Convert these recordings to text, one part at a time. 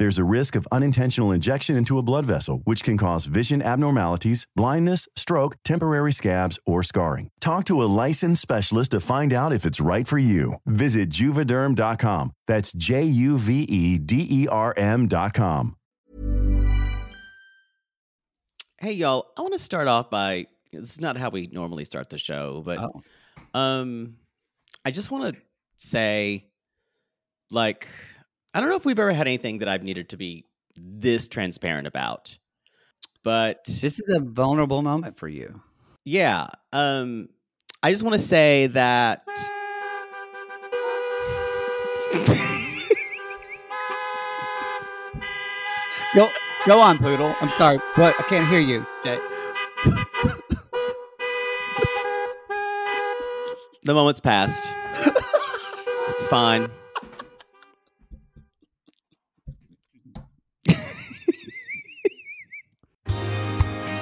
There's a risk of unintentional injection into a blood vessel, which can cause vision abnormalities, blindness, stroke, temporary scabs, or scarring. Talk to a licensed specialist to find out if it's right for you. Visit juvederm.com. That's J U V E D E R M.com. Hey, y'all. I want to start off by this is not how we normally start the show, but Oh. um, I just want to say, like, I don't know if we've ever had anything that I've needed to be this transparent about, but This is a vulnerable moment for you. yeah, um, I just want to say that. Go, go on, Poodle. I'm sorry. What? I can't hear you. Jay. The moment's passed. it's fine.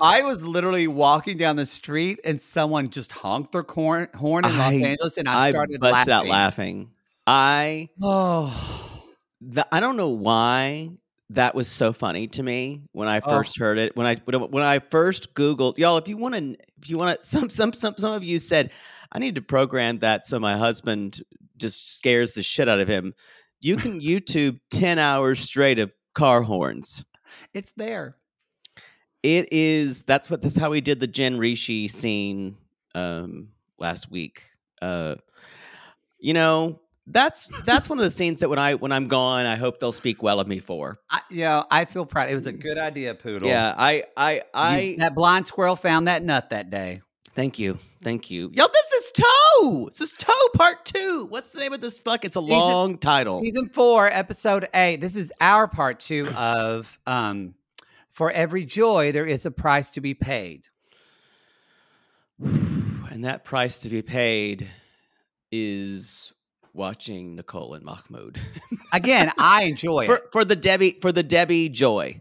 I was literally walking down the street and someone just honked their corn, horn in Los Angeles, and I, I started bust laughing. out laughing. I Oh, the, I don't know why that was so funny to me when I Oh. first heard it. When I when, when I first Googled, y'all, if you want to, if you want to, some some some some of you said I need to program that so my husband just scares the shit out of him. You can YouTube ten hours straight of car horns. it's there. It is that's what that's how we did the Jen Rishi scene um last week. Uh you know, that's that's one of the scenes that when I when I'm gone, I hope they'll speak well of me for. I, you know, I feel proud. It was a good idea, Poodle. Yeah, I I You- I that blind squirrel found that nut that day. thank you. Thank you. Yo, this is Toe. This is Toe part 2. What's the name of this fuck? It's a Season- long title. Season four, episode eight. This is our part two of um, For Every Joy, There Is a Price to Be Paid. And that price to be paid is watching Nicole and Mahmoud. Again, I enjoy for, it. for the Debbie for the Debbie joy.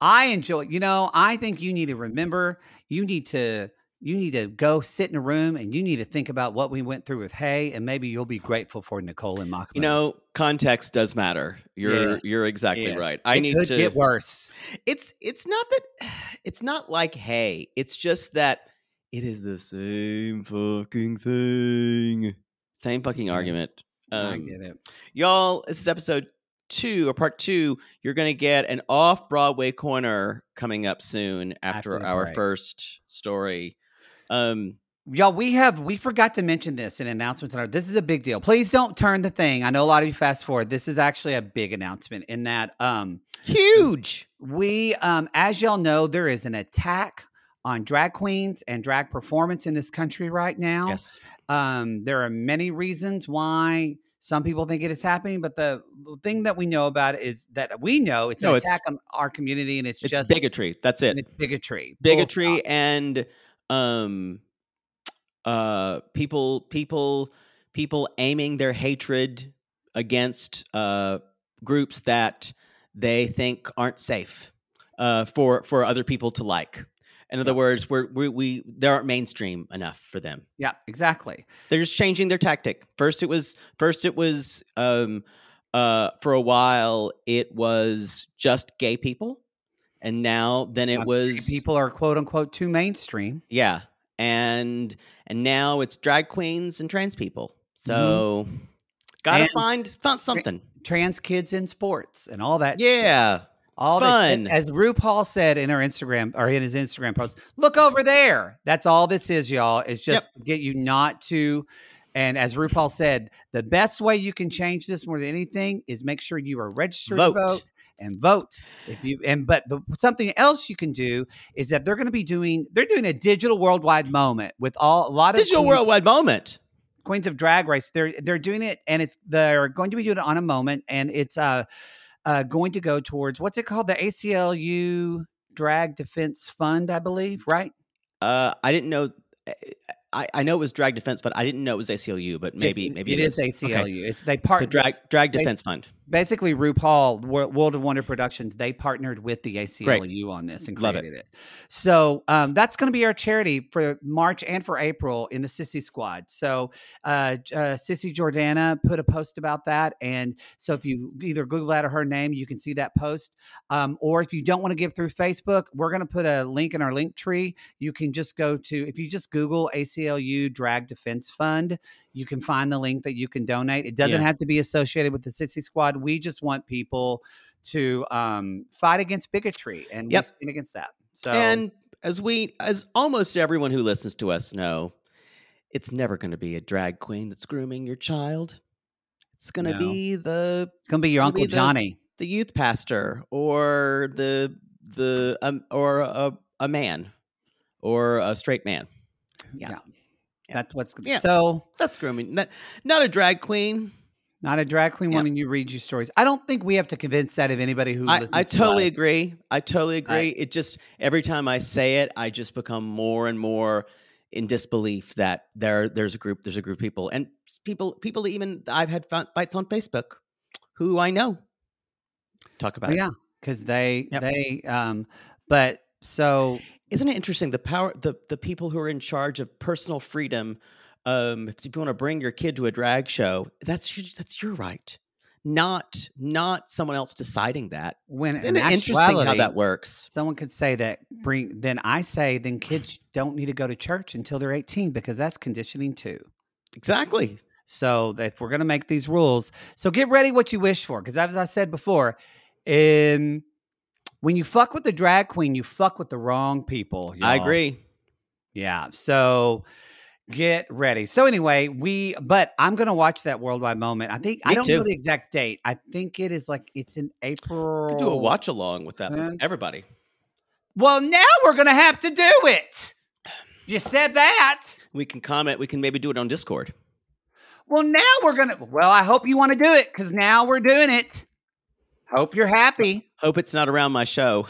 I enjoy You know, I think you need to remember, you need to. You need to go sit in a room and you need to think about what we went through with Hay, and maybe you'll be grateful for Nicole and Mahmoud. You know, context does matter. You're Yes. you're exactly Yes. right. I It need could to get worse. It's it's not that it's not like Hay. it's just that It is the same fucking thing. Same fucking argument. I Um, get it. y'all, this is episode two or part two. You're gonna get an off Broadway corner coming up soon after, After our break. first story. Um, Y'all, we have we forgot to mention this in announcements. on our- This is a big deal. Please don't turn the thing. I know a lot of you fast forward. This is actually a big announcement in that um huge. we um as y'all know, there is an attack on drag queens and drag performance in this country right now. Yes. Um, there are many reasons why some people think it is happening, but the thing that we know about it is that we know it's an No, it's- attack on our community and it's, It's just bigotry. That's it. and it's bigotry. Bigotry and um uh people people people aiming their hatred against uh groups that they think aren't safe uh for for other people to like. In other words we're we, we they aren't mainstream enough for them. Yeah, exactly. they're just changing their tactic. First it was first it was um uh for a while it was just gay people and now then it was people are quote unquote too mainstream. yeah, and and now it's drag queens and trans people. So mm-hmm. gotta And- find find something. Trans kids in sports and all that. Yeah, all that fun. shit. As RuPaul said in her Instagram or in his Instagram post, look over there. That's all this is, y'all. Is just to get you not to. And as RuPaul said, the best way you can change this more than anything is make sure you are registered Vote. to vote and vote. If you and but the, something else you can do is that they're going to be doing they're doing a digital worldwide moment with all a lot of digital queens- worldwide moment. Queens of Drag Race. They're they're doing it, and it's they're going to be doing it on a moment, and it's uh, uh going to go towards what's it called, the ACLU Drag Defense Fund, I believe, right? Uh, I didn't know. I, I know it was drag defense, but I didn't know it was ACLU. But maybe It's- maybe it is Okay. ACLU. It's they part The drag drag they- defense fund. Basically RuPaul World of Wonder Productions. They partnered with the ACLU on this and Love it. created it. So um, that's going to be our charity for March and for April in the Sissy Squad. So uh, uh, Sissy Jordana put a post about that, and so if you either Google that or her name, you can see that post. Um, or if you don't want to give through Facebook, we're going to put a link in our link tree. You can just go to if you just Google ACLU Drag Defense Fund, you can find the link that you can donate. It doesn't Yeah. have to be associated with the Sissy Squad. We just want people to um, fight against bigotry, and Yep. stand against that. So And as we, as almost everyone who listens to us know, it's never going to be a drag queen that's grooming your child. It's going to No. be the it's gonna be your Uncle be the- Johnny. the youth pastor or the the um, or a, a man or a straight man. Yeah. Yeah. That's what's Yeah. so That's grooming. Not, not a drag queen. not a drag queen Yeah. wanting you read you stories. I don't think we have to convince that of anybody who I, listens. I to totally agree. I totally agree. it just every time I say it, I just become more and more in disbelief that there there's a group there's a group of people and people people even I've had fights on Facebook who I know talk about Oh, it. yeah, because they Yep. they um, but so Isn't it interesting the power the the people who are in charge of personal freedom um if you want to bring your kid to a drag show that's your, that's your right not not someone else deciding that when isn't it interesting how that works Someone could say that bring then I say then kids don't need to go to church until they're 18 because that's conditioning too. exactly So if we're gonna make these rules, so get ready what you wish for. Because as I said before, um when you fuck with the drag queen, you fuck with the wrong people. I y'all. agree Yeah. So get ready. So anyway, we but I'm gonna watch that worldwide moment. I think I don't know the exact date. I think it is like it's in April. Do a watch along with that with everybody Well, now we're gonna have to do it. You said that. we can comment we can maybe do it on discord Well, now we're gonna. Well, I hope you want to do it because now we're doing it. Hope you're happy. hope it's not around my show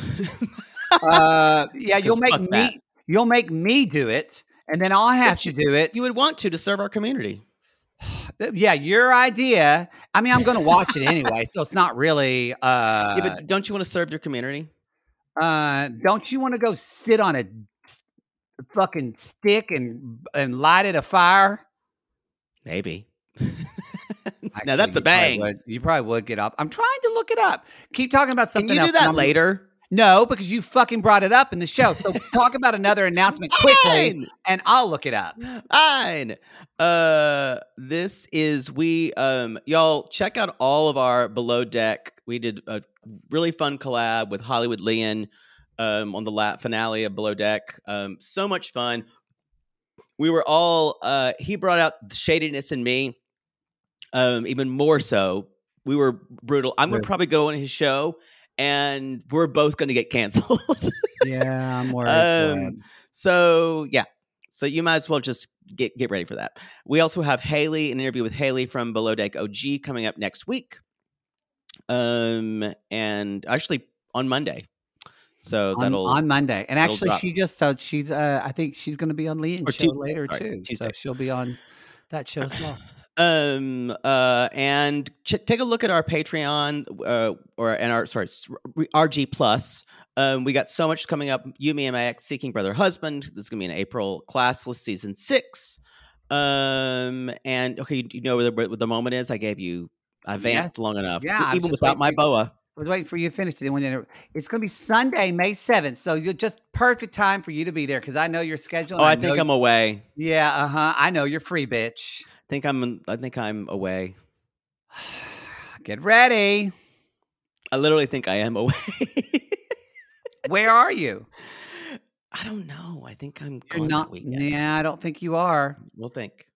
Uh, yeah, you'll make me. that. You'll make me do it, and then I'll have to do it. you would want to to serve our community yeah, your idea. I mean, I'm going to watch it anyway, so it's not really. Uh, yeah, but don't you want to serve your community uh, don't you want to go sit on a fucking stick and and light it a fire? maybe Actually, now that's a you probably bang would- You probably would get up. I'm trying to look it up. Keep talking about can something you else. do that later No, because you fucking brought it up in the show. So talk about another announcement quickly, and I'll look it up. Fine. Uh, this is we um y'all check out all of our below deck. We did a really fun collab with Hollywood Leon um on the la- finale of Below Deck. Um, so much fun. We were all uh he brought out the shadiness in me. Um, even more so. We were brutal. I'm gonna probably go on his show and we're both gonna get canceled. Yeah, I'm worried. Um, so yeah, so you might as well just get get ready for that. We also have Haley, an interview with Haley from Below Deck OG coming up next week. Um, and actually on Monday. So on, that'll be on Monday, and actually, drop. she just uh, she's uh, I think she's going to be on Or show later sorry, too. Tuesday. So she'll be on that show as well. Um uh and ch- take a look at our patreon uh or and our sorry rg plus um we got so much coming up you me and my ex seeking brother husband this is gonna be an april classless season six um and okay you, you know where the, where the moment is i gave you i vamped Yes. long enough Yeah, even without my boa I was waiting for you to finish it. It's going to be Sunday, May seventh. So you're just perfect time for you to be there because I know your schedule. oh and i think i'm away Yeah, uh huh. I know you're free, bitch. I think i'm i think i'm away Get ready. i literally think i am away Where are you? i don't know i think i'm You're not. Yeah, I don't think you are. we'll think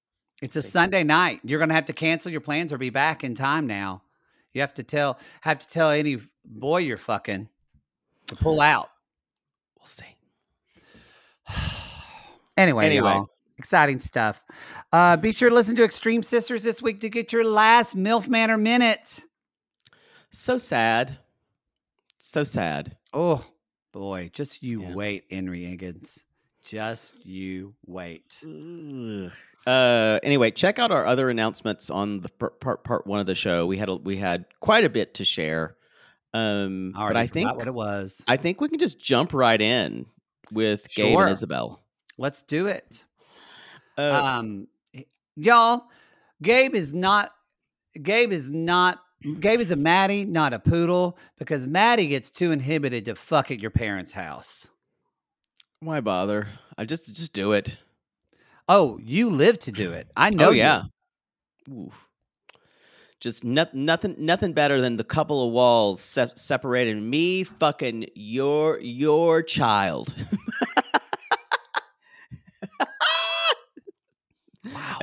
It's a Sunday night. You're going to have to cancel your plans or be back in time now. You have to tell have to tell any boy you're fucking to pull out. we'll see Anyway, Anyway. y'all, exciting stuff. Uh, be sure to listen to Extreme Sisters this week to get your last MILF Manor minute. So sad. So sad. Oh boy, just you Yeah. wait, Henry Higgins. Just you wait. Uh, anyway, check out our other announcements on the part part, part one of the show. We had a, we had quite a bit to share. Um, I but I think what it was. I think we can just jump right in with Gabe and Isabel. Let's do it. Uh, um y'all gabe is not gabe is not gabe is a maddie not a poodle because maddie gets too inhibited to fuck at your parents house why bother? I just just do it. oh you live to do it i know oh yeah. Just not, nothing nothing better than the couple of walls se- separating me fucking your your child.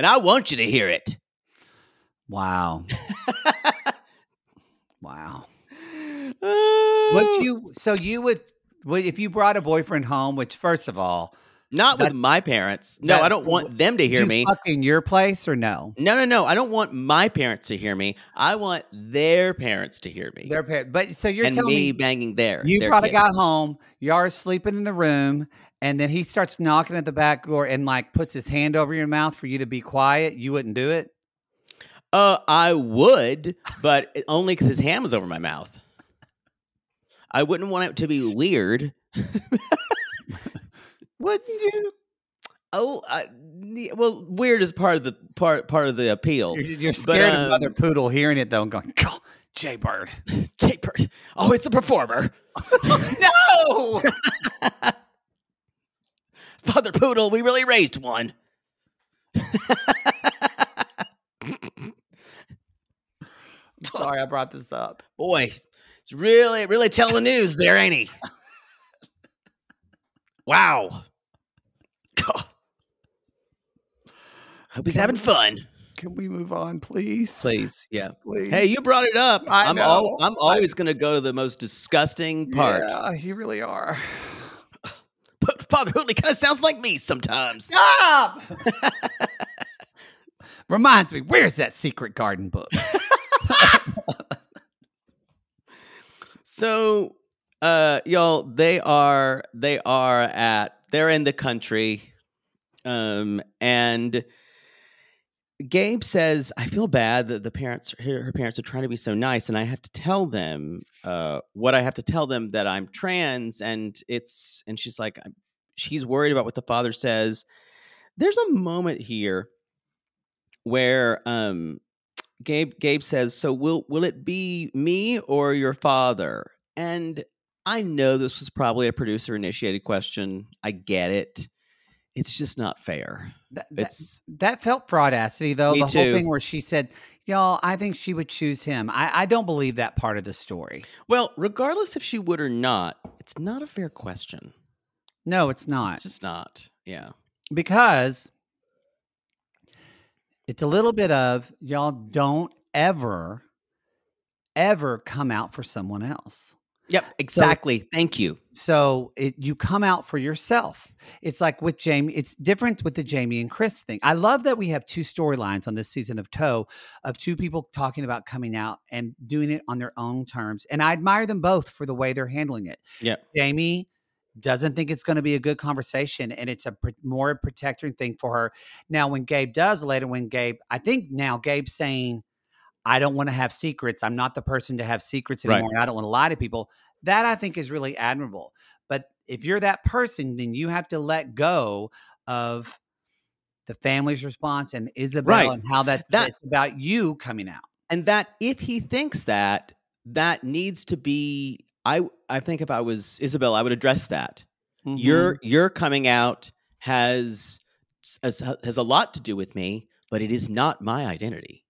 and I want you to hear it. wow wow Would oh. would you so you would would if you brought a boyfriend home which first of all Not with my parents. No, I don't want them to hear me. fuck in your place or no No, no, no. I don't want my parents to hear me. I want their parents to hear me. their parents. but so you're and telling me me banging there. You brought a guy home. You're sleeping in the room, and then he starts knocking at the back door and like puts his hand over your mouth for you to be quiet. You wouldn't do it. Uh, I would, but only because his hand was over my mouth. I wouldn't want it to be weird. Wouldn't you? Oh, I, well, weird is part of the part part of the appeal. You're, you're But, scared of Mother um, Poodle hearing it though, and going, "God, Jay Bird." Taper. Oh, it's a performer. no. Father Poodle, we really raised one. Sorry, I brought this up. Boy, it's really, really telling the news there, ain't he? Wow. God. Hope he's having fun. Can we move on, please? Please, yeah. please. Hey, you brought it up. I I'm al- I'm always going to go to the most disgusting part. Yeah, you really are. But Father Hootley kind of sounds like me sometimes. Stop. Reminds me, where's that secret garden book? So, uh, y'all, they are they are at they're in the country, um, and Gabe says, "I feel bad that the parents, her, her parents, are trying to be so nice, and I have to tell them uh, what I have to tell them that I'm trans, and it's." And she's like, I'm- she's worried about what the father says. There's a moment here where um Gabe Gabe says, "So will will it be me or your father?" And I know this was probably a producer initiated question. I get it. It's just not fair. That, that, It's that felt fraudacity, though. The whole too. thing where she said, "Y'all, I think she would choose him." I, I don't believe that part of the story. well, regardless if she would or not, it's not a fair question. No, it's not It's just not. Yeah. because it's a little bit of y'all don't ever, ever come out for someone else. Yep. Exactly. Thank you. So it, you come out for yourself. It's like with Jeymi, it's different with the Jeymi and Kris thing. I love that we have two storylines on this season of Toe of two people talking about coming out and doing it on their own terms. And I admire them both for the way they're handling it. Yep. Jeymi doesn't think it's going to be a good conversation and it's a pr- more protecting thing for her. Now, when Gabe does later, when Gabe, I think now Gabe's saying, I don't want to have secrets. I'm not the person to have secrets Right. anymore. I don't want to lie to people. That I think is really admirable. But if you're that person, then you have to let go of the family's response and Isabel Right. and how that, That- about you coming out. and that if he thinks that that needs to be i i think if i was isabel i would address that your your coming out has has has a lot to do with me but it is not my identity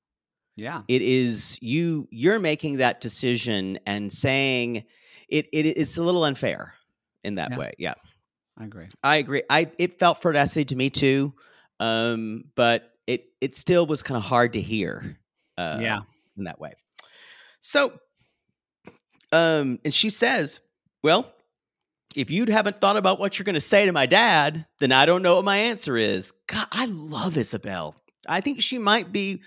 yeah. it is you you're making that decision and saying it, it it's a little unfair in that Yeah. way yeah I agree. I agree. I it felt fraudacity to me too, um, but it it still was kind of hard to hear. Uh, Yeah. in that way. So, um, and she says, "Well, if you haven't thought about what you're going to say to my dad, then I don't know what my answer is." God, I love Isabel. I think she might be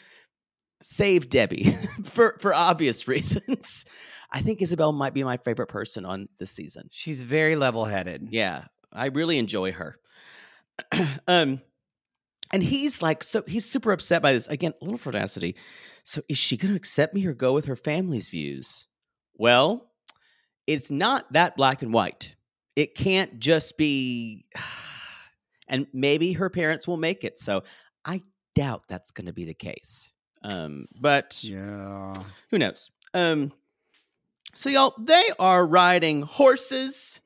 save Debbie for for obvious reasons. I think Isabel might be my favorite person on this season. She's very level headed. Yeah, I really enjoy her. um, and he's like, so he's super upset by this. Again, a little fraudacity. So is she going to accept me or go with her family's views? Well, it's not that black and white. It can't just be, and maybe her parents will make it. So I doubt that's going to be the case. Um, but Yeah. who knows? Um, so y'all, they are riding horses.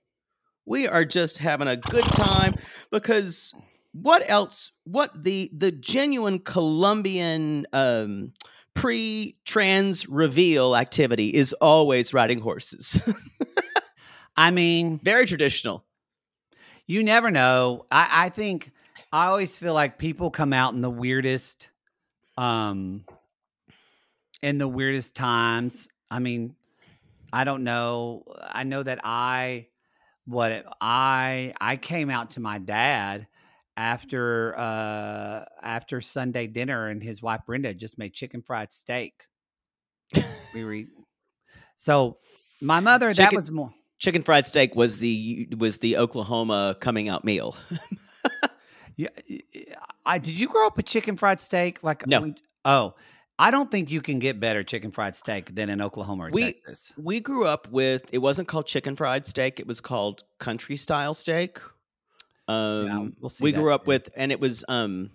We are just having a good time because what else? What the the genuine Colombian um, pre-trans reveal activity is always riding horses. I mean, Very traditional. you never know. I, I think I always feel like people come out in the weirdest, um, in the weirdest times. I mean, I don't know. I know that I, what I I came out to my dad after uh after Sunday dinner, and his wife Brenda just made chicken fried steak. we were eating. So my mother, that was more. Chicken fried steak was the was the Oklahoma coming out meal. Yeah, I did you grow up with chicken fried steak? Like No. when- oh, I don't think you can get better chicken fried steak than in Oklahoma or We- Texas. we grew up with it wasn't called chicken fried steak it was called country style steak um we'll see we that grew up with and it was um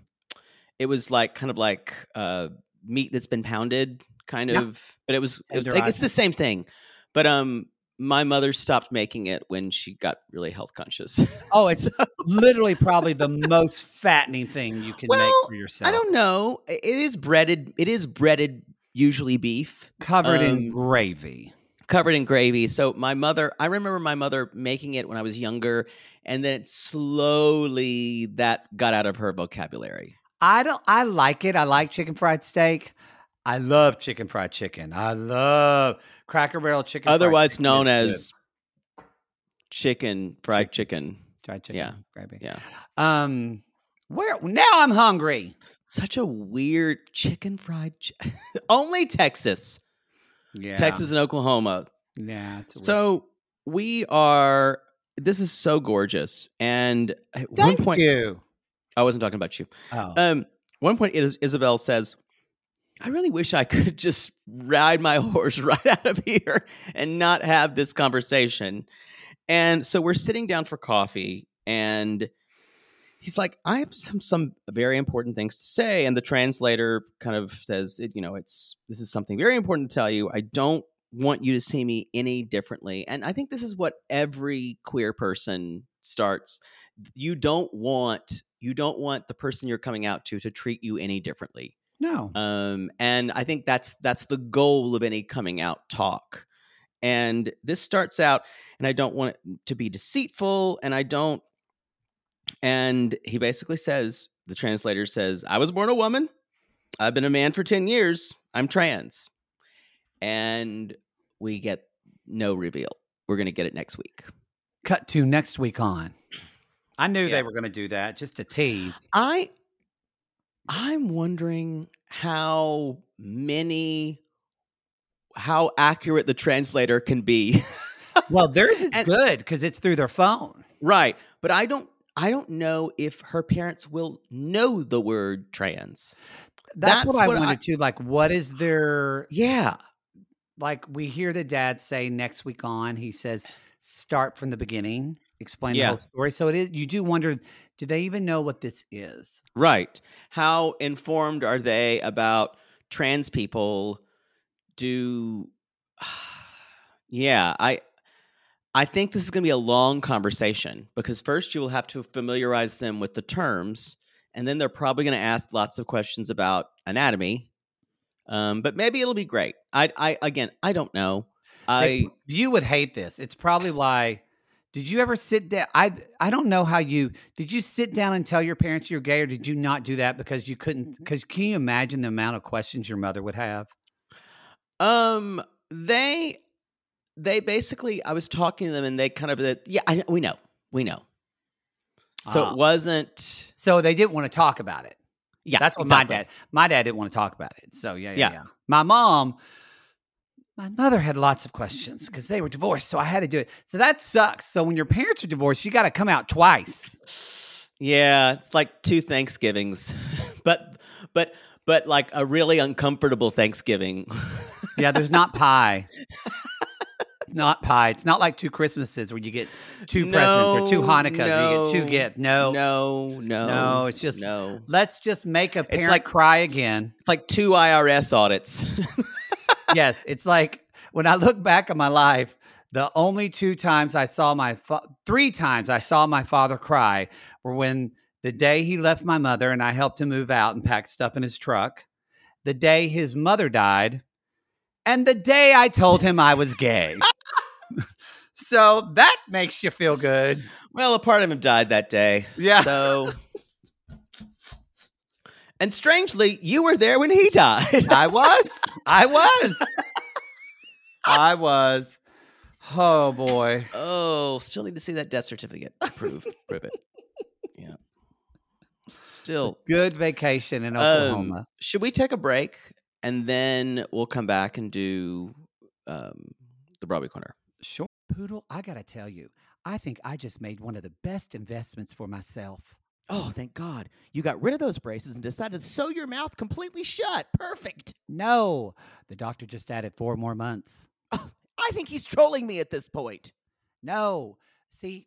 it was like kind of like uh meat that's been pounded kind Yeah. of but it was, it was like, it's the same thing but um my mother stopped making it when she got really health conscious Oh, it's literally probably the most fattening thing you can make for yourself. i don't know it is breaded it is breaded usually beef Covered in um, gravy. covered in gravy. So my mother, I remember my mother making it when I was younger, and then slowly that got out of her vocabulary. I don't. I like it. I like chicken fried steak. I love chicken fried chicken. I love Cracker Barrel chicken. Otherwise chicken known as chicken, fried chicken. fried chicken. yeah. gravy. Yeah. Um, where now? I'm hungry. Such a weird chicken fried. Chi- Only Texas, Yeah, Texas and Oklahoma. Yeah. So we are. This is so gorgeous, and at thank one point, you. I wasn't talking about you. Oh, Um, one point, Is- Isabel says, "I really wish I could just ride my horse right out of here and not have this conversation." And so we're sitting down for coffee, and he's like, "I have some some very important things to say." And the translator kind of says, it, "You know, it's this is something very important to tell you. I don't want you to see me any differently. And I think this is what every queer person starts. You don't want you don't want the person you're coming out to to treat you any differently. No. Um, and I think that's that's the goal of any coming out talk. And this starts out, and I don't want it to be deceitful, and I don't. And he basically says, the translator says, "I was born a woman. I've been a man for ten years. I'm trans." And we get no reveal. We're gonna get it next week. Cut to next week on. I knew Yeah. they were going to do that just to tease. I I'm wondering how many how accurate the translator can be. Well, theirs is And- good because it's through their phone. right. But I don't I don't know if her parents will know the word trans. That's, That's I what I- wanted to like. What is their Yeah. Like? We hear the dad say next week on. He says, "Start from the beginning, explain the whole story." So it is. You do wonder, do they even know what this is? Right. How informed are they about trans people? Do Yeah, I I think this is going to be a long conversation because first you will have to familiarize them with the terms and then they're probably going to ask lots of questions about anatomy. Um, but maybe it'll be great. I I again, I don't know. I you would hate this. It's probably why. Did you ever sit down? I I don't know how you did. You sit down and tell your parents you're gay, or did you not do that because you couldn't? Because can you imagine the amount of questions your mother would have? Um, they they basically I was talking to them and they kind of yeah, I, we know. We know. So Ah. it wasn't So they didn't want to talk about it. Yeah, That's what exactly. my dad. My dad didn't want to talk about it. So yeah, yeah, Yeah. yeah. My mom, my mother had lots of questions because they were divorced, so I had to do it. So that sucks. So when your parents are divorced, you got to come out twice. Yeah, it's like two Thanksgivings. but but but like a really uncomfortable Thanksgiving. Yeah, there's not pie. not pie. It's not like two Christmases where you get two presents or two No, Hanukkahs where you get two gifts. No, no, no. No, it's just- no. Let's just make a parent like- cry again. It's like two IRS audits. yes, it's like when I look back on my life, the only two times I saw my fa- three times I saw my father cry were when the day he left my mother and I helped him move out and pack stuff in his truck, the day his mother died, and the day I told him I was gay. so that makes you feel good. well, a part of him died that day. Yeah. So And strangely, you were there when he died. I was. I was. I was. Oh boy. Oh, still need to see that death certificate. Prove, prove it. Yeah. Still. Good vacation in Um, Oklahoma. should we take a break and then we'll come back and do um, the Broadway corner? Sure. Poodle, I got to tell you, I think I just made one of the best investments for myself. Oh, thank God. You got rid of those braces and decided to sew your mouth completely shut. Perfect. No, the doctor just added four more months. Oh, I think he's trolling me at this point. No. See,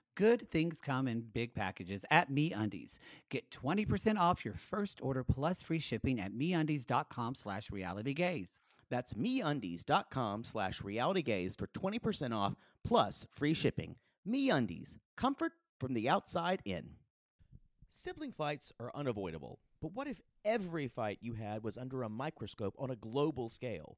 good things come in big packages at Me Undies. Get 20% off your first order plus free shipping at MeUndies.com slash realitygays. That's meundies.com slash realitygays for 20% off plus free shipping. Me Undies, comfort from the outside in. Sibling fights are unavoidable, but what if every fight you had was under a microscope on a global scale?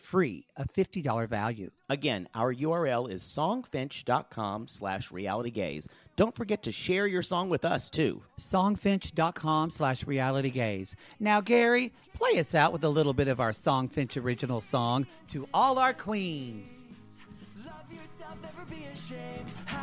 free, a $50 value. Again, our URL is songfinch.com slash realitygays. Don't forget to share your song with us, too. Songfinch.com slash realitygays. Now, Gary, play us out with a little bit of our Songfinch original song, To All Our Queens.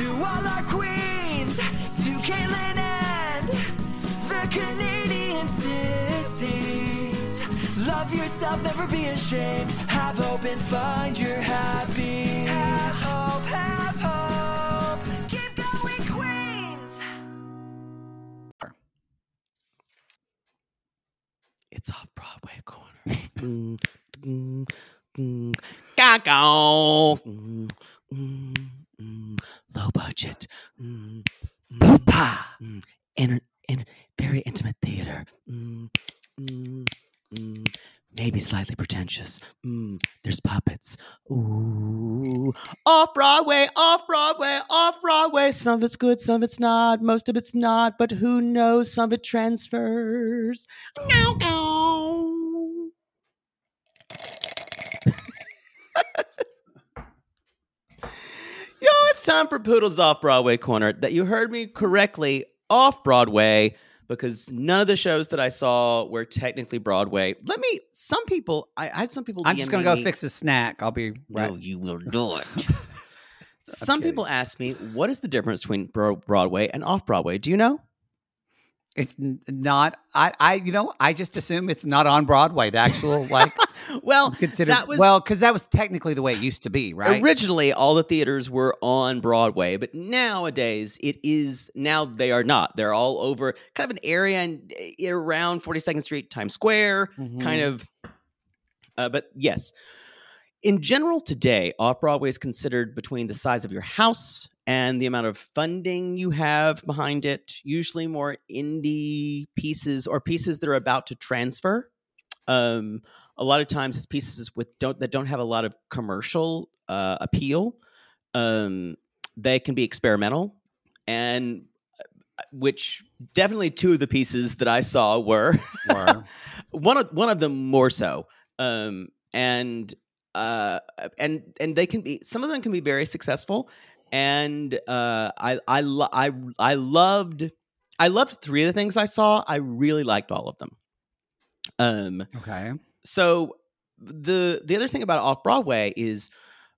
To all our queens, to Caitlin and the Canadian sissies. Love yourself, never be ashamed. Have hope and find your happy. Have hope, have hope. Keep going, queens. It's off Broadway corner. Gaga. Mm, mm, mm, Low budget. Mm, mm, mm, very intimate theater. Mm, mm, mm, maybe slightly pretentious. Mm, there's puppets. Ooh, off Broadway, off Broadway, off Broadway. Some of it's good, some of it's not. Most of it's not, but who knows? Some of it transfers. Meow, meow. Yo, it's time for Poodle's Off Broadway Corner. That you heard me correctly, off Broadway, because none of the shows that I saw were technically Broadway. Let me. Some people, I, I had some people. I'm just gonna go me- fix a snack. I'll be right. No, you will not. Do it some kidding. people ask me, what is the difference between Broadway and off Broadway? Do you know? It's not. I. I. You know. I just assume it's not on Broadway. The actual like Well, consider that was well because that was technically the way it used to be, right? Originally, all the theaters were on Broadway, but nowadays it is now they are not. They're all over kind of an area and around 42nd Street, Times Square, kind of. Uh, but yes, in general, today off Broadway is considered between the size of your house and the amount of funding you have behind it. Usually, more indie pieces or pieces that are about to transfer. Um, a lot of times it's pieces with don't that don't have a lot of commercial uh, appeal. Um, they can be experimental, and uh, which definitely two of the pieces that I saw were Were. one of one of them more so. Um, and uh, and and they can be some of them can be very successful. And uh, I I lo- I I loved I loved three of the things I saw. I really liked all of them. Um, Okay. So the the other thing about off Broadway is,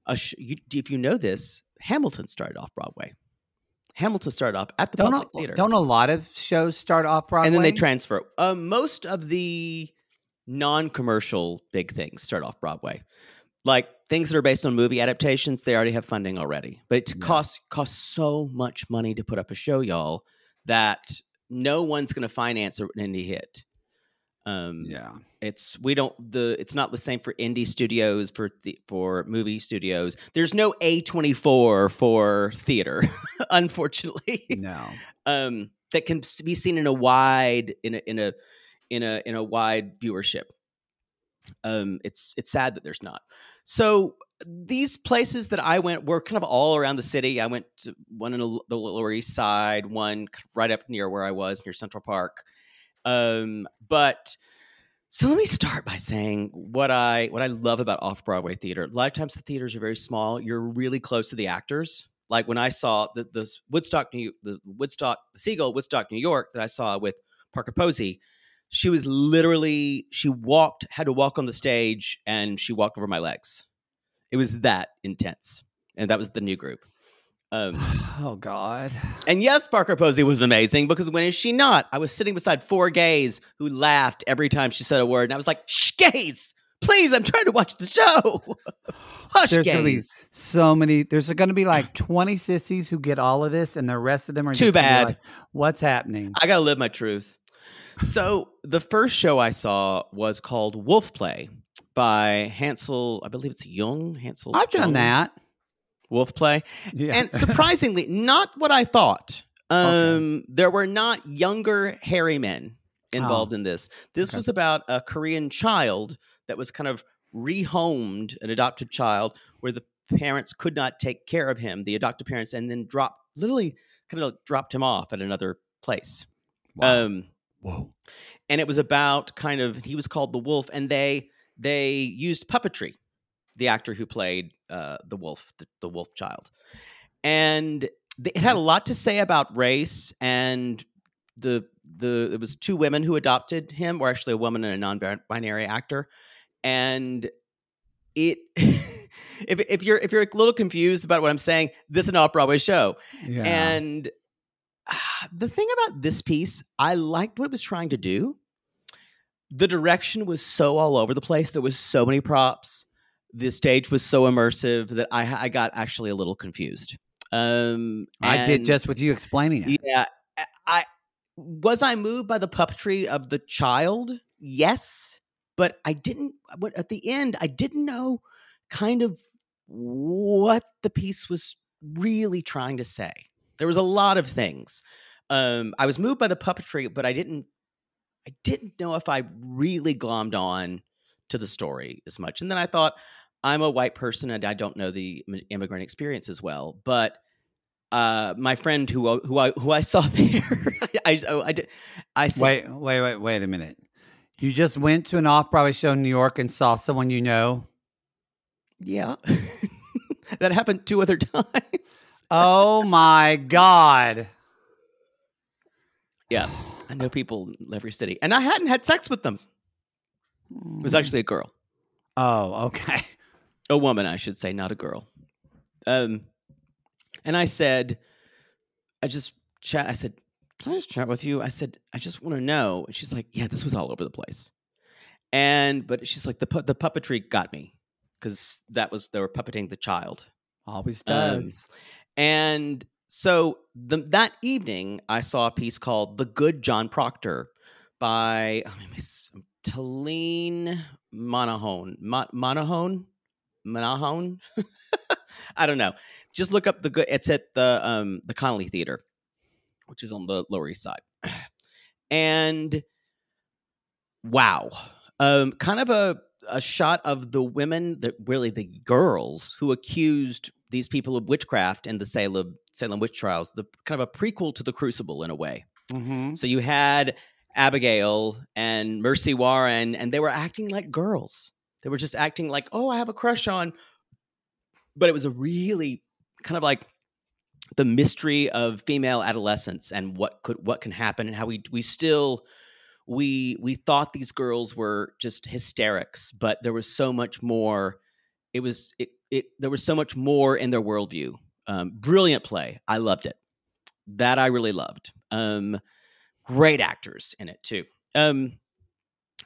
a sh- you, if you know this, Hamilton started off Broadway. Hamilton started off at the Don't Public a, Theater, don't a lot of shows start off Broadway? and then they transfer. Uh, most of the non-commercial big things start off Broadway, like things that are based on movie adaptations. They already have funding already, but it Yeah. costs costs so much money to put up a show, y'all, that no one's going to finance an indie hit. Um, Yeah. it's we don't the it's not the same for indie studios for the for movie studios. There's no a24 for theater unfortunately. No. um that can be seen in a wide in a in a in a in a wide viewership. Um it's it's sad that there's not. So these places that i went were kind of all around the city. I went to one in the the lower east side one right up near where i was near central park um but so let me start by saying what I what I love about off Broadway theater. A lot of times the theaters are very small. You're really close to the actors. Like when I saw the the Woodstock New the Woodstock the Seagull Woodstock New York that I saw with Parker Posey, she was literally she walked had to walk on the stage and she walked over my legs. It was that intense, and that was the new group. Um, Oh God. and yes, Parker Posey was amazing because when is she not? I was sitting beside four gays who laughed every time she said a word, and I was like, "Shh, gays, please! I'm trying to watch the show. Hush, There's gays." so many. There's going to be like 20 sissies who get all of this, and the rest of them are Too just gonna be bad. like, What's happening? I gotta live my truth. So the first show I saw was called Wolf Play by Hansol. I believe it's Jung. Hansol. I've done that. Wolf Play. Yeah. and surprisingly, not what I thought. Um, There were not younger hairy men involved Oh, in this. This okay. was about a Korean child that was kind of rehomed, an adopted child, where the parents could not take care of him, the adopted parents, and then dropped, literally kind of dropped him off at another place. Wow. Um, Whoa. And it was about kind of he was called the wolf, and they they used puppetry. The actor who played uh, the wolf, the, the wolf child, and they, it had a lot to say about race and the the it was two women who adopted him, or actually a woman and a non-binary actor, and it. if if you're if you're a little confused about what I'm saying, this is an off Broadway show, yeah. and ah, the thing about this piece, I liked what it was trying to do. The direction was so all over the place. There was so many props. The stage was so immersive that I, I got actually a little confused. Um, I did just with you explaining it. yeah. I was I moved by the puppetry of the child. yes, but I didn't. At the end, I didn't know kind of what the piece was really trying to say. There was a lot of things. Um, I was moved by the puppetry, but I didn't. I didn't know if I really glommed on to the story as much. And then I thought, I'm a white person and I don't know the immigrant experience as well. But uh, my friend who uh, who I who I saw there, I I, I, did, I said, Wait, wait, wait, wait a minute. You just went to an off Broadway show in New York and saw someone you know. yeah, that happened two other times. Oh my God. Yeah, I know people in every city, and I hadn't had sex with them. It was actually a girl, Oh, okay. A woman, I should say, not a girl. Um, and I said, I just chat. I said, "Can I just chat with you?" I said, "I just want to know." And she's like, "Yeah, this was all over the place." And but she's like, "the pu- the puppetry got me because that was they were puppeting the child." Always Um, does. And so the, that evening, I saw a piece called "The Good John Proctor" by oh, Miss Talene Monahon. Mon- Monahon, Monahon. I don't know. Just look up the good. It's at the um the Connelly Theater, which is on the Lower East Side. And wow, um, kind of a a shot of the women that really the girls who accused these people of witchcraft in the Salem Salem witch trials. The kind of a prequel to the Crucible in a way. Mm-hmm. So you had Abigail and Mercy Warren, and they were acting like girls. They were just acting like, oh, I have a crush on. But it was a really kind of like the mystery of female adolescence and what could what can happen and how we we still we we thought these girls were just hysterics, but there was so much more. It was it, it there was so much more in their worldview. Um, brilliant play. I loved it. That I really loved. Um, great actors in it too. Um,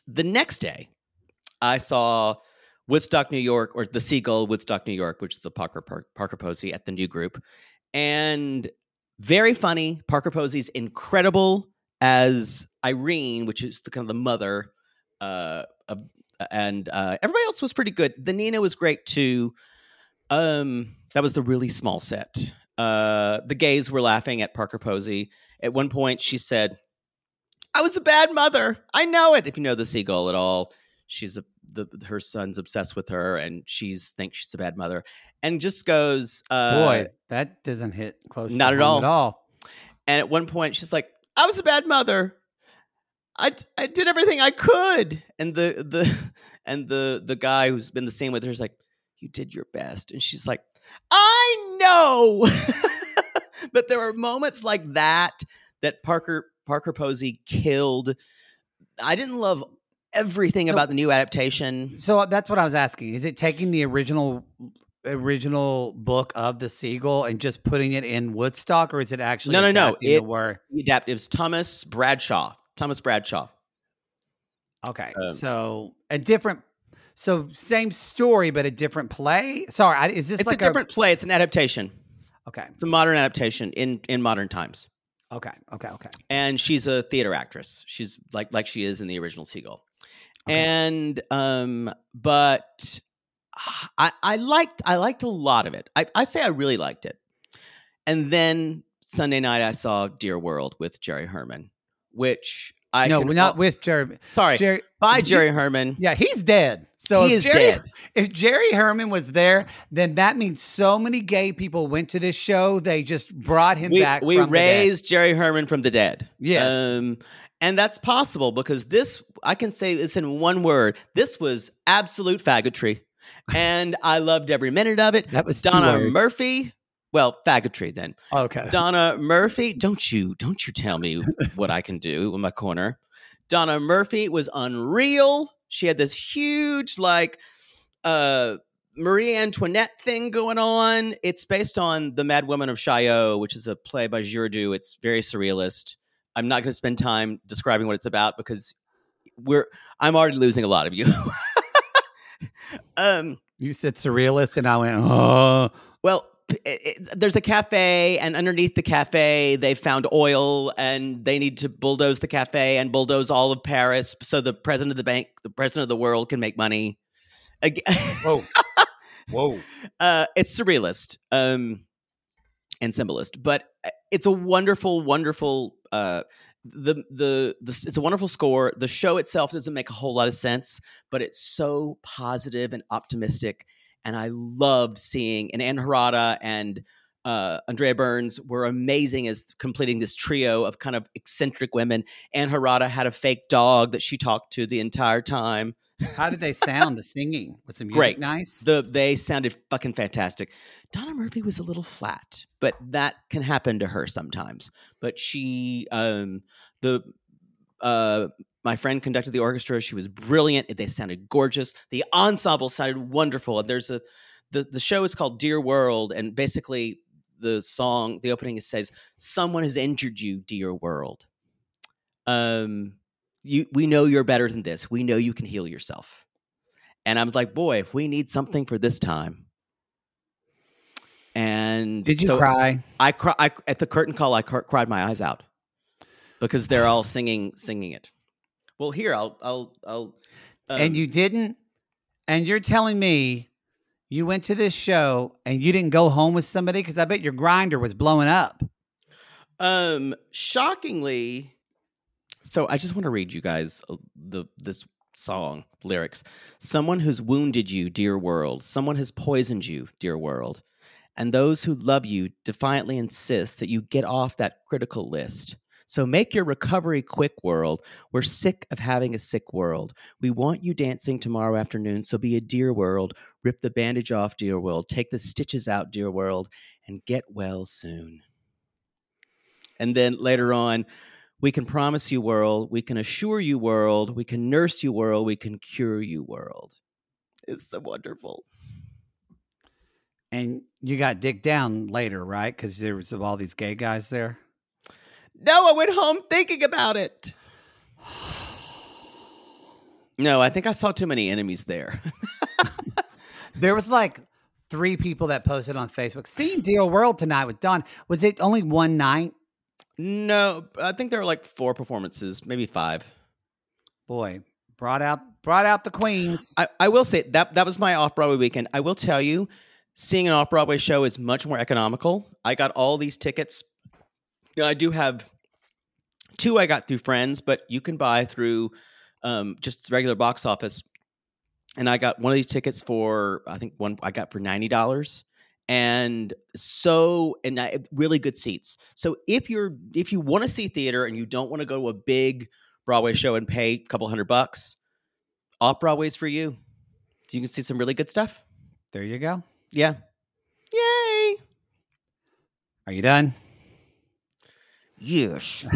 the next day, I saw Woodstock, New York, or the Seagull, Woodstock, New York, which is the Parker Parker, Posey at the New Group, and very funny. Parker Posey's incredible as Irene, which is the kind of the mother, uh, and uh, everybody else was pretty good. The Nina was great too. Um, that was the really small set. Uh, the gays were laughing at Parker Posey. At one point, she said, "I was a bad mother. I know it." If you know the seagull at all, she's a the her son's obsessed with her, and she's thinks she's a bad mother, and just goes, uh, Boy, that doesn't hit close. to not at all. At all. And at one point, she's like, "I was a bad mother. I, I did everything I could." And the the and the the guy who's been the same with her is like, "You did your best." And she's like, "I know." but there are moments like that that Parker Parker Posey killed. I didn't love everything So- about the new adaptation. So that's what I was asking. Is it taking the original original book of the Seagull and just putting it in Woodstock, or is it actually No, no, no. adapting the It- word? The adapt it was Thomas Bradshaw. Thomas Bradshaw. Okay, um, so a different, so same story but a different play. Sorry, I, is this It's like a different play. It's an adaptation. okay, It's a modern adaptation in in modern times. okay, okay, okay. And she's a theater actress. She's like like she is in the original Seagull. Okay. And um, but I I liked I liked a lot of it. I, I say I really liked it. And then Sunday night I saw Dear World with Jerry Herman, which I no, we're not al- with Jerry. sorry Jerry, by Jer- Jerry Herman. Yeah, he's dead. So He if is Jerry, dead. If Jerry Herman was there, then that means so many gay people went to this show. They just brought him we, back. we from the dead. raised Jerry Herman from the dead. Yes. Um, and that's possible because this, I can say this in one word. This was absolute faggotry. And I loved every minute of it. That was Donna. Murphy. Well, faggotry then. Okay. Donna Murphy. Don't you, don't you tell me what I can do in my corner. Donna Murphy was unreal. She had this huge, like, uh, Marie Antoinette thing going on. It's based on The Mad Woman of Chaillot, which is a play by Giraudoux. It's very surrealist. I'm not going to spend time describing what it's about because we're I'm already losing a lot of you. um, You said surrealist, and I went, oh, well, it, it, there's a cafe, and underneath the cafe, they found oil, and they need to bulldoze the cafe and bulldoze all of Paris, so the president of the bank, the president of the world, can make money. Ag- Whoa. Whoa. uh, it's surrealist um, and symbolist, but uh, it's a wonderful, wonderful. Uh, the, the the it's a wonderful score. The show itself doesn't make a whole lot of sense, but it's so positive and optimistic. And I loved seeing and Ann Harada and uh, Andrea Burns were amazing as completing this trio of kind of eccentric women. Ann Harada had a fake dog that she talked to the entire time. How did they sound? The singing was the music Great. nice? The they sounded fucking fantastic. Donna Murphy was a little flat, but that can happen to her sometimes. But she, um, the uh, my friend conducted the orchestra. She was brilliant. They sounded gorgeous. The ensemble sounded wonderful. And there's a the the show is called Dear World, and basically the song, the opening says, "Someone has injured you, dear world." Um, you we know you're better than this. We know you can heal yourself. And I was like, boy, if we need something for this time. And Did you so cry? I cry I, at the curtain call. I cr- cried my eyes out because they're all singing singing it. Well, here I'll I'll I'll. um, and you didn't? And you're telling me you went to this show and you didn't go home with somebody? Because I bet your Grindr was blowing up. Um, shockingly, so I just want to read you guys uh, the this song lyrics. Someone who's wounded you, dear world. Someone has poisoned you, dear world. And those who love you defiantly insist that you get off that critical list. So make your recovery quick, world. We're sick of having a sick world. We want you dancing tomorrow afternoon, so be a dear world. Rip the bandage off, dear world. Take the stitches out, dear world, and get well soon. And then later on, we can promise you, world. We can assure you, world. We can nurse you, world. We can cure you, world. It's so wonderful. And you got dick down later, right? Because there was all these gay guys there. No, I went home thinking about it. No, I think I saw too many enemies there. There was like three people that posted on Facebook. Seeing Dear World tonight with Don. Was it only one night? No, I think there were like four performances, maybe five. Boy, brought out brought out the queens. I, I will say that that was my off Broadway weekend. I will tell you, seeing an off Broadway show is much more economical. I got all these tickets. You know, I do have two I got through friends, but you can buy through um, just regular box office. And I got one of these tickets for I think one I got for ninety dollars, and so and I, really good seats. So if you're if you want to see theater and you don't want to go to a big Broadway show and pay a couple hundred bucks, off Broadway's for you. So you can see some really good stuff. There you go. Yeah. Yay. Are you done? Yes.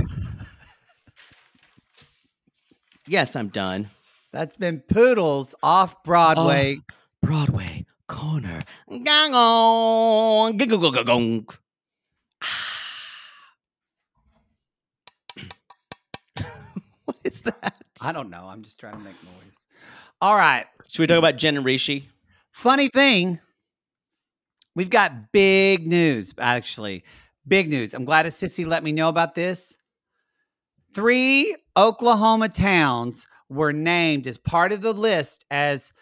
yes, I'm done. That's been Poodles off Broadway. Broadway corner. Gong. Gong. Ah. Gong. What is that? I don't know. I'm just trying to make noise. All right. Should we talk about Jen and Rishi? Funny thing, we've got big news, actually. Big news. I'm glad a Sissy let me know about this. Three Oklahoma towns were named as part of the list as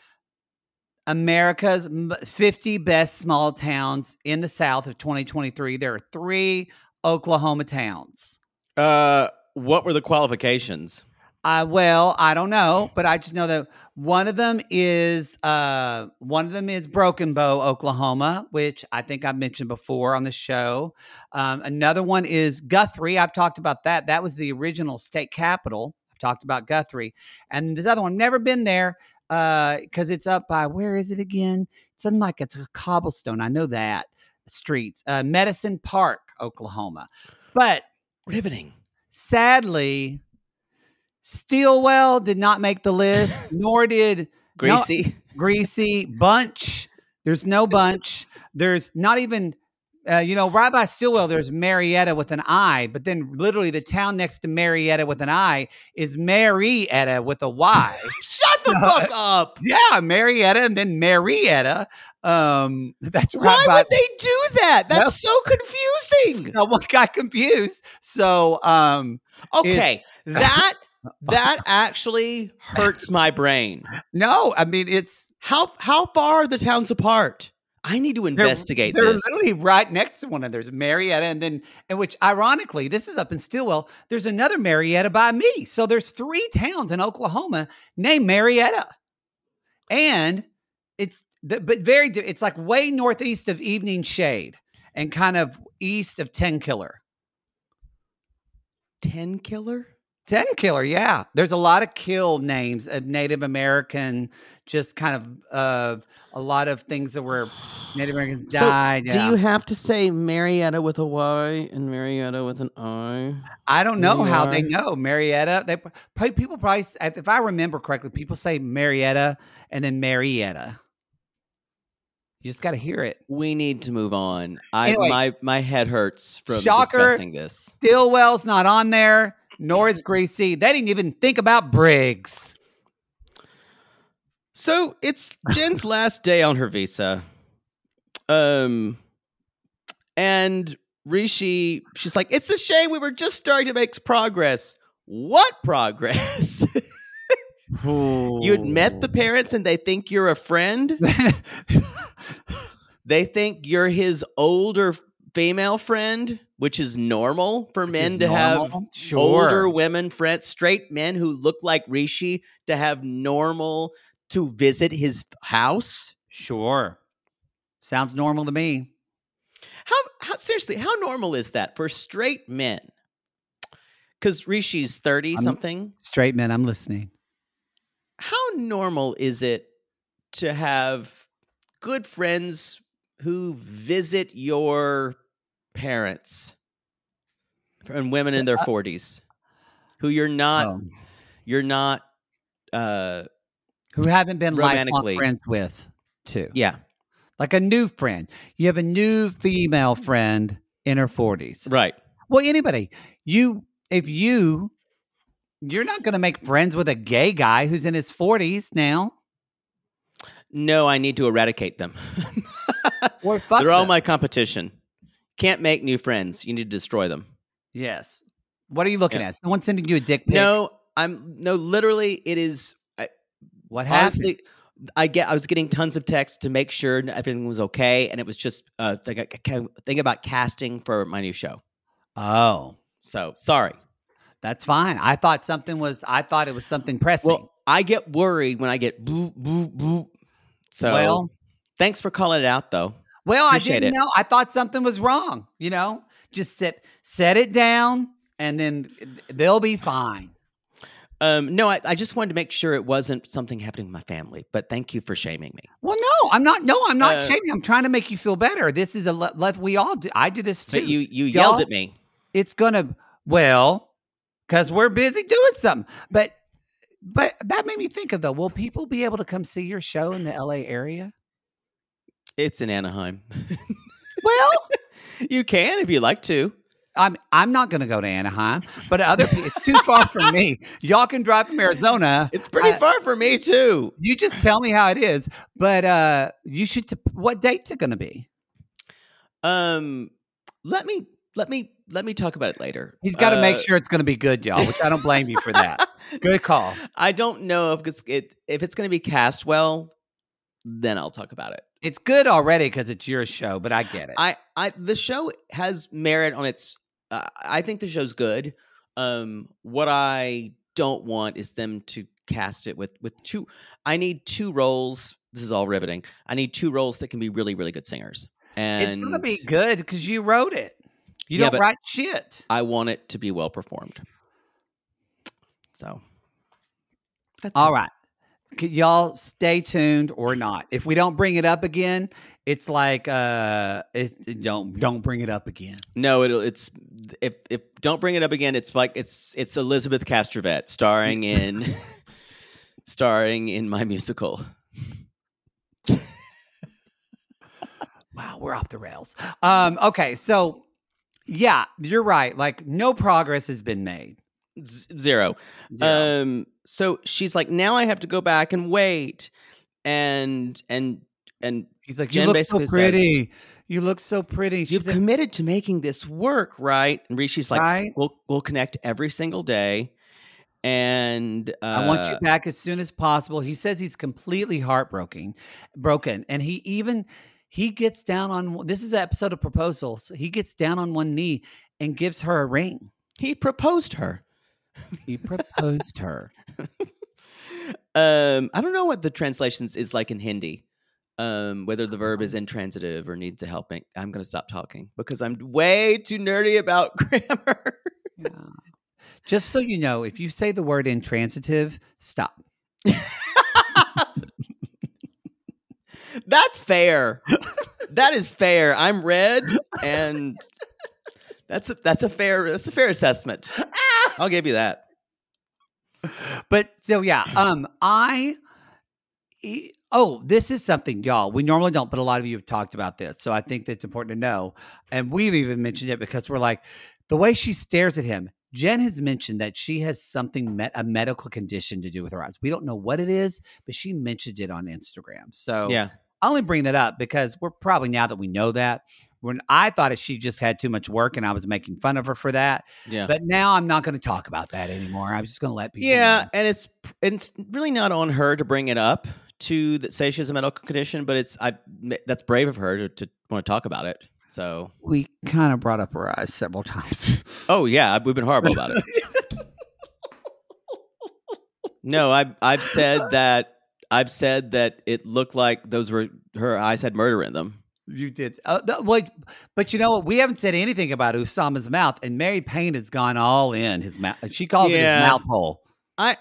America's 50 best small towns in the South of 2023. There are three Oklahoma towns. Uh, what were the qualifications? Uh, well, I don't know, but I just know that one of them is uh, one of them is Broken Bow, Oklahoma, which I think I've mentioned before on the show. Um, another one is Guthrie. I've talked about that. That was the original state capital. I've talked about Guthrie, and this other one never been there because it's up by where is it again? Something like it's a cobblestone. I know that streets, uh, Medicine Park, Oklahoma, but Riveting. sadly, Stillwell did not make the list, nor did no- Greasy. Greasy Bunch. There's no bunch. There's not even Uh, you know, Rabbi Stillwell, there's Marietta with an I, but then literally the town next to Marietta with an I is Marietta with a Y. Shut the fuck up. yeah, Marietta and then Marietta. Um, that's Why by- would they do that? That's Well- so confusing. Someone got confused. So, um, Okay, that that actually hurts my brain. no, I mean it's How how far are the towns apart? I need to they're- investigate They're this. literally right next to one another. There's Marietta, and then, and which ironically, this is up in Stillwell. There's another Marietta by me. So there's three towns in Oklahoma named Marietta, and it's the- but very. It's like way northeast of Evening Shade and kind of east of Ten Killer. Ten killer. Ten Killer, yeah. There's a lot of kill names of Native American, just kind of uh, a lot of things that were Native Americans died. Do yeah. you have to say Marietta with a Y and Marietta with an I? I don't know how they know Marietta. They p- people probably, if if I remember correctly, people say Marietta and then Marietta. You just got to hear it. We need to move on. I Anyway. my my head hurts from Shocker. discussing this. Stillwell's not on there, nor is Greasy. They didn't even think about Briggs. So it's Jen's last day on her visa. Um and Rishi, she's like, it's a shame we were just starting to make progress. What progress? You'd met the parents and they think you're a friend. They think you're his older female friend, which is normal for men is to have normal? Sure. older women friends, straight men who look like Rishi to have normal to visit his house. Sure. Sounds normal to me. How, how seriously, how normal is that for straight men? Because Rishi's 30 I'm- something. Straight men, I'm listening. How normal is it to have good friends who visit your parents and women in their 40s who you're not Um, you're not uh who haven't been lifelong friends with, too. yeah Like a new friend. You have a new female friend in her 40s. right Well, anybody, you if you you're not going to make friends with a gay guy who's in his 40s now. no i need to eradicate them they're all them. my competition can't make new friends you need to destroy them Yes. What are you looking Yeah. at? Someone sending you a dick pic? no i'm no literally it is I, What happened? honestly i get i was getting tons of texts to make sure everything was okay and it was just uh like thing about casting for my new show oh, so sorry that's fine. I thought something was. I thought it was something pressing. well i get worried when i get boo boo boo so well, thanks for calling it out though well, I didn't it. know. I thought something was wrong. You know, just sit, set it down, and then they'll be fine. um no I, I just wanted to make sure it wasn't something happening with my family but thank you for shaming me Well, no, I'm not. No, I'm not Uh, shaming. I'm trying to make you feel better. This is a le- le- we all do. I do this too. but you you yelled Y'all- at me it's gonna well because we're busy doing something but but that made me think of though will people be able to come see your show in the la area it's in anaheim. Well you can if you like to. I'm i'm not gonna go to anaheim but other it's too far from me. Y'all can drive from arizona. It's pretty I- far for me too. You just tell me how it is but uh you should t- what date's it gonna be? Um, let me let me let me talk about it later. he's got to make Uh, sure it's gonna be good y'all which i don't blame you for that. Good call. I don't know if it's it, if it's going to be cast well. Then I'll talk about it. It's good already because it's your show but i get it I I the show has merit on its. Uh, I think the show's good. Um, what I don't want is them to cast it with with two. I need two roles. This is all riveting. I need two roles that can be really really good singers. And it's gonna be good because you wrote it you Yeah, don't write shit I want it to be well performed. So, that's All it. right. Y'all stay tuned or not. If we don't bring it up again, it's like uh it, it- don't don't bring it up again. No, it'll it's if if don't bring it up again. It's like it's it's Elizabeth Castrovet starring in starring in my musical. Wow, we're off the rails. Um, okay, so yeah, you're right. Like no progress has been made. Z- zero. Zero. Um. So she's like, now I have to go back and wait, and and and He's like, Jen you look so basically says, pretty. you look so pretty. You've like, committed to making this work, right? And Rishi's like, Right. we'll we'll connect every single day, and uh, I want you back as soon as possible. He says he's completely heartbroken, broken, and he even he gets down on this is an episode of proposals. He gets down on one knee and gives her a ring. He proposed her. He proposed her. Um, I don't know what the translations is like in Hindi. Um, whether the verb is intransitive or needs a helping. I'm going to stop talking because I'm way too nerdy about grammar. Yeah. Just so you know, if you say the word intransitive, stop. That's fair. that is fair. I'm red, and that's a that's a fair that's a fair assessment. I'll give you that. But so yeah, um, I oh, this is something, y'all. We normally don't, but a lot of you have talked about this, so I think that's important to know. And we've even mentioned it because we're like the way she stares at him. Jen has mentioned that she has something met a medical condition to do with her eyes. We don't know what it is, but she mentioned it on Instagram. So Yeah. I only bring that up because we're probably now that we know that. When I thought it, she just had too much work, and I was making fun of her for that. Yeah. But now I'm not going to talk about that anymore. I'm just going to let people. Yeah, know. and it's it's really not on her to bring it up to say she has a medical condition, but it's I that's brave of her to, to want to talk about it. So, we kind of brought up her eyes several times. oh yeah, we've been horrible about it. no, I've I've said that I've said that it looked like those were her eyes had murder in them. You did. Uh, well, but you know what? We haven't said anything about Oussama's mouth, and Mary Payne has gone all in his mouth. She calls it his mouth hole. I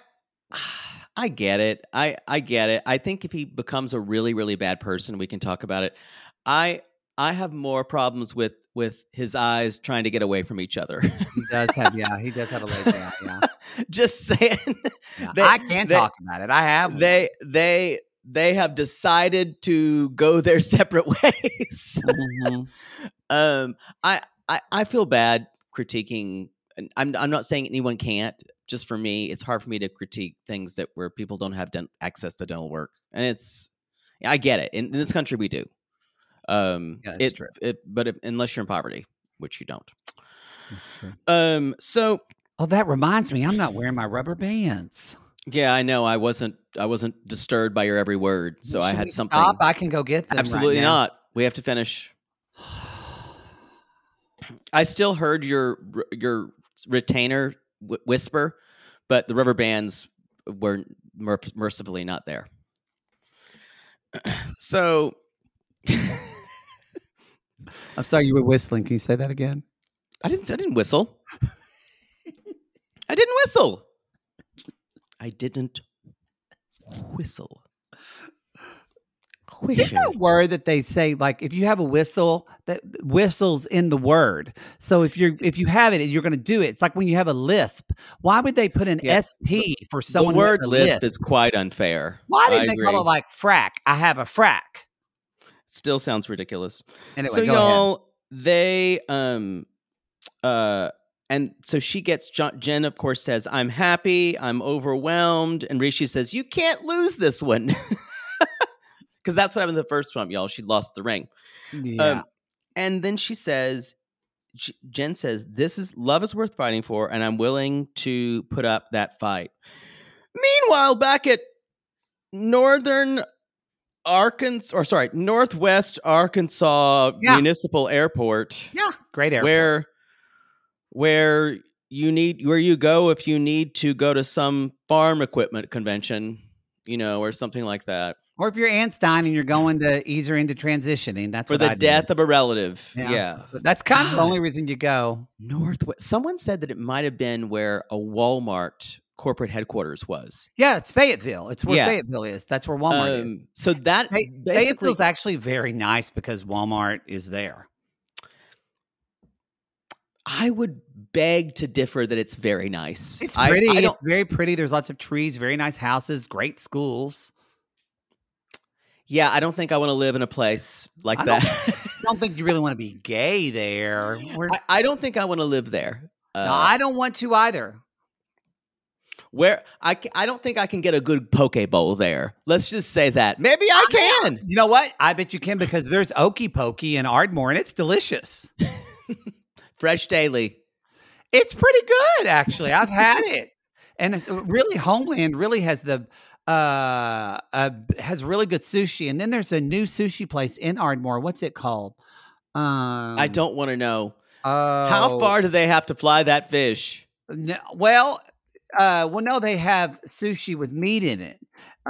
I get it. I I get it. I think if he becomes a really really bad person, we can talk about it. I I have more problems with with his eyes trying to get away from each other. He does have, yeah, he does have a lazy eye. Yeah, Just saying. Yeah. They- I can they- talk about it. I have. They they they have decided to go their separate ways. Mhm. um I, I I feel bad critiquing I'm I'm not saying anyone can't. Just for me, it's hard for me to critique things that where people don't have access to dental work. And it's I get it. In, in this country we do. Um Yeah, it, true. it but if, unless you're in poverty, which you don't. That's true. Um so Oh, that reminds me, I'm not wearing my rubber bands. Yeah, I know I wasn't I wasn't disturbed by your every word. So I had something Stop. I can go get them. right Absolutely now. not. We have to finish. I still heard your your retainer wh- whisper, but the rubber bands were mer- mercifully not there. So I'm sorry, you were whistling. Can you say that again? I didn't I didn't whistle. I didn't whistle. I didn't whistle. Isn't Whistle. that word that they say like if you have a whistle that whistles in the word so if you're if you have it you're going to do it it's like when you have a lisp why would they put an Yeah. sp for someone has word a lisp is quite unfair. why I didn't they call it like frack i have a frack Still sounds ridiculous. anyway so go y'all, they um uh and so she gets Jen of course says I'm happy, I'm overwhelmed and Rishi says you can't lose this one. Cuz that's what happened the first one, y'all. She lost the ring. yeah Um, and then she says Jen says this is love is worth fighting for and I'm willing to put up that fight. Meanwhile, back at Northern Arkansas or sorry, Northwest Arkansas Yeah. Municipal Airport yeah great air where where you need where you go if you need to go to some farm equipment convention, you know, or something like that. or if your aunt's dying and you're going to ease her into transitioning that's For what the death of a relative. Yeah. yeah. That's kind of the only reason you go Northwest. Someone said that it might have been where a Walmart corporate headquarters was. yeah it's fayetteville it's where Yeah. fayetteville is that's where walmart is Um, so that Fay- basically, fayetteville's actually very nice because walmart is there I would beg to differ that it's very nice. It's pretty. I don't- it's very pretty. There's lots of trees, very nice houses, great schools. yeah, I don't think I want to live in a place like that. I don't- that. don't think you really want to be gay there. I, I don't think I want to live there. Uh, no, I don't want to either. where I, I don't think I can get a good poke bowl there. Let's just say that. Maybe I can. You know what? I bet you can because there's Okey Pokey in Ardmore and it's delicious. Fresh daily. It's pretty good, actually. I've had it, and really, Homeland really has the uh, uh has really good sushi. And then there's a new sushi place in Ardmore. What's it called? Um, I don't want to know. How oh, far do they have to fly that fish? No, well, uh, well, no, they have sushi with meat in it,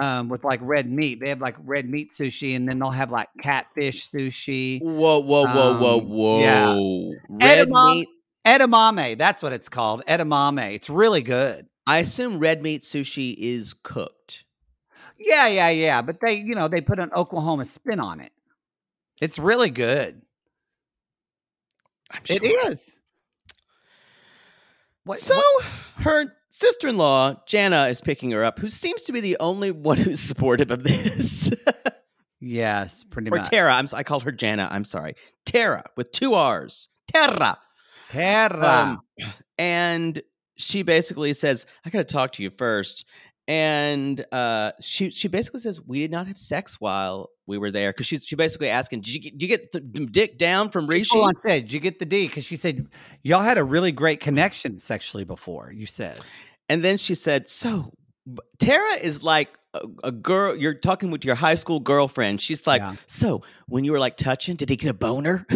um, with like red meat. They have like red meat sushi, and then they'll have like catfish sushi. Whoa, whoa, whoa, whoa, Um, whoa. yeah. Red Edamame. meat. Edamame, that's what it's called. Edamame. It's really good. I assume red meat sushi is cooked. Yeah, yeah, yeah. But they, you know, they put an Oklahoma spin on it. It's really good. Sure. is. What, So what- her sister-in-law Jana is picking her up, who seems to be the only one who's supportive of this. yes, pretty or much. Tara. I'm. I called her Jana. I'm sorry, Tara with two R's. Tara. Terra. Um, and she basically says, "I got to talk to you first. And uh, she she basically says we did not have sex while we were there because she's she basically asking, did you get, did you get the dick down from Rishi? Hold on, said, did you get the D? Because she said y'all had a really great connection sexually before. You said. And then she said, "So Tara is like a, a girl. You're talking with your high school girlfriend. She's like, Yeah. so when you were like touching, did he get a boner?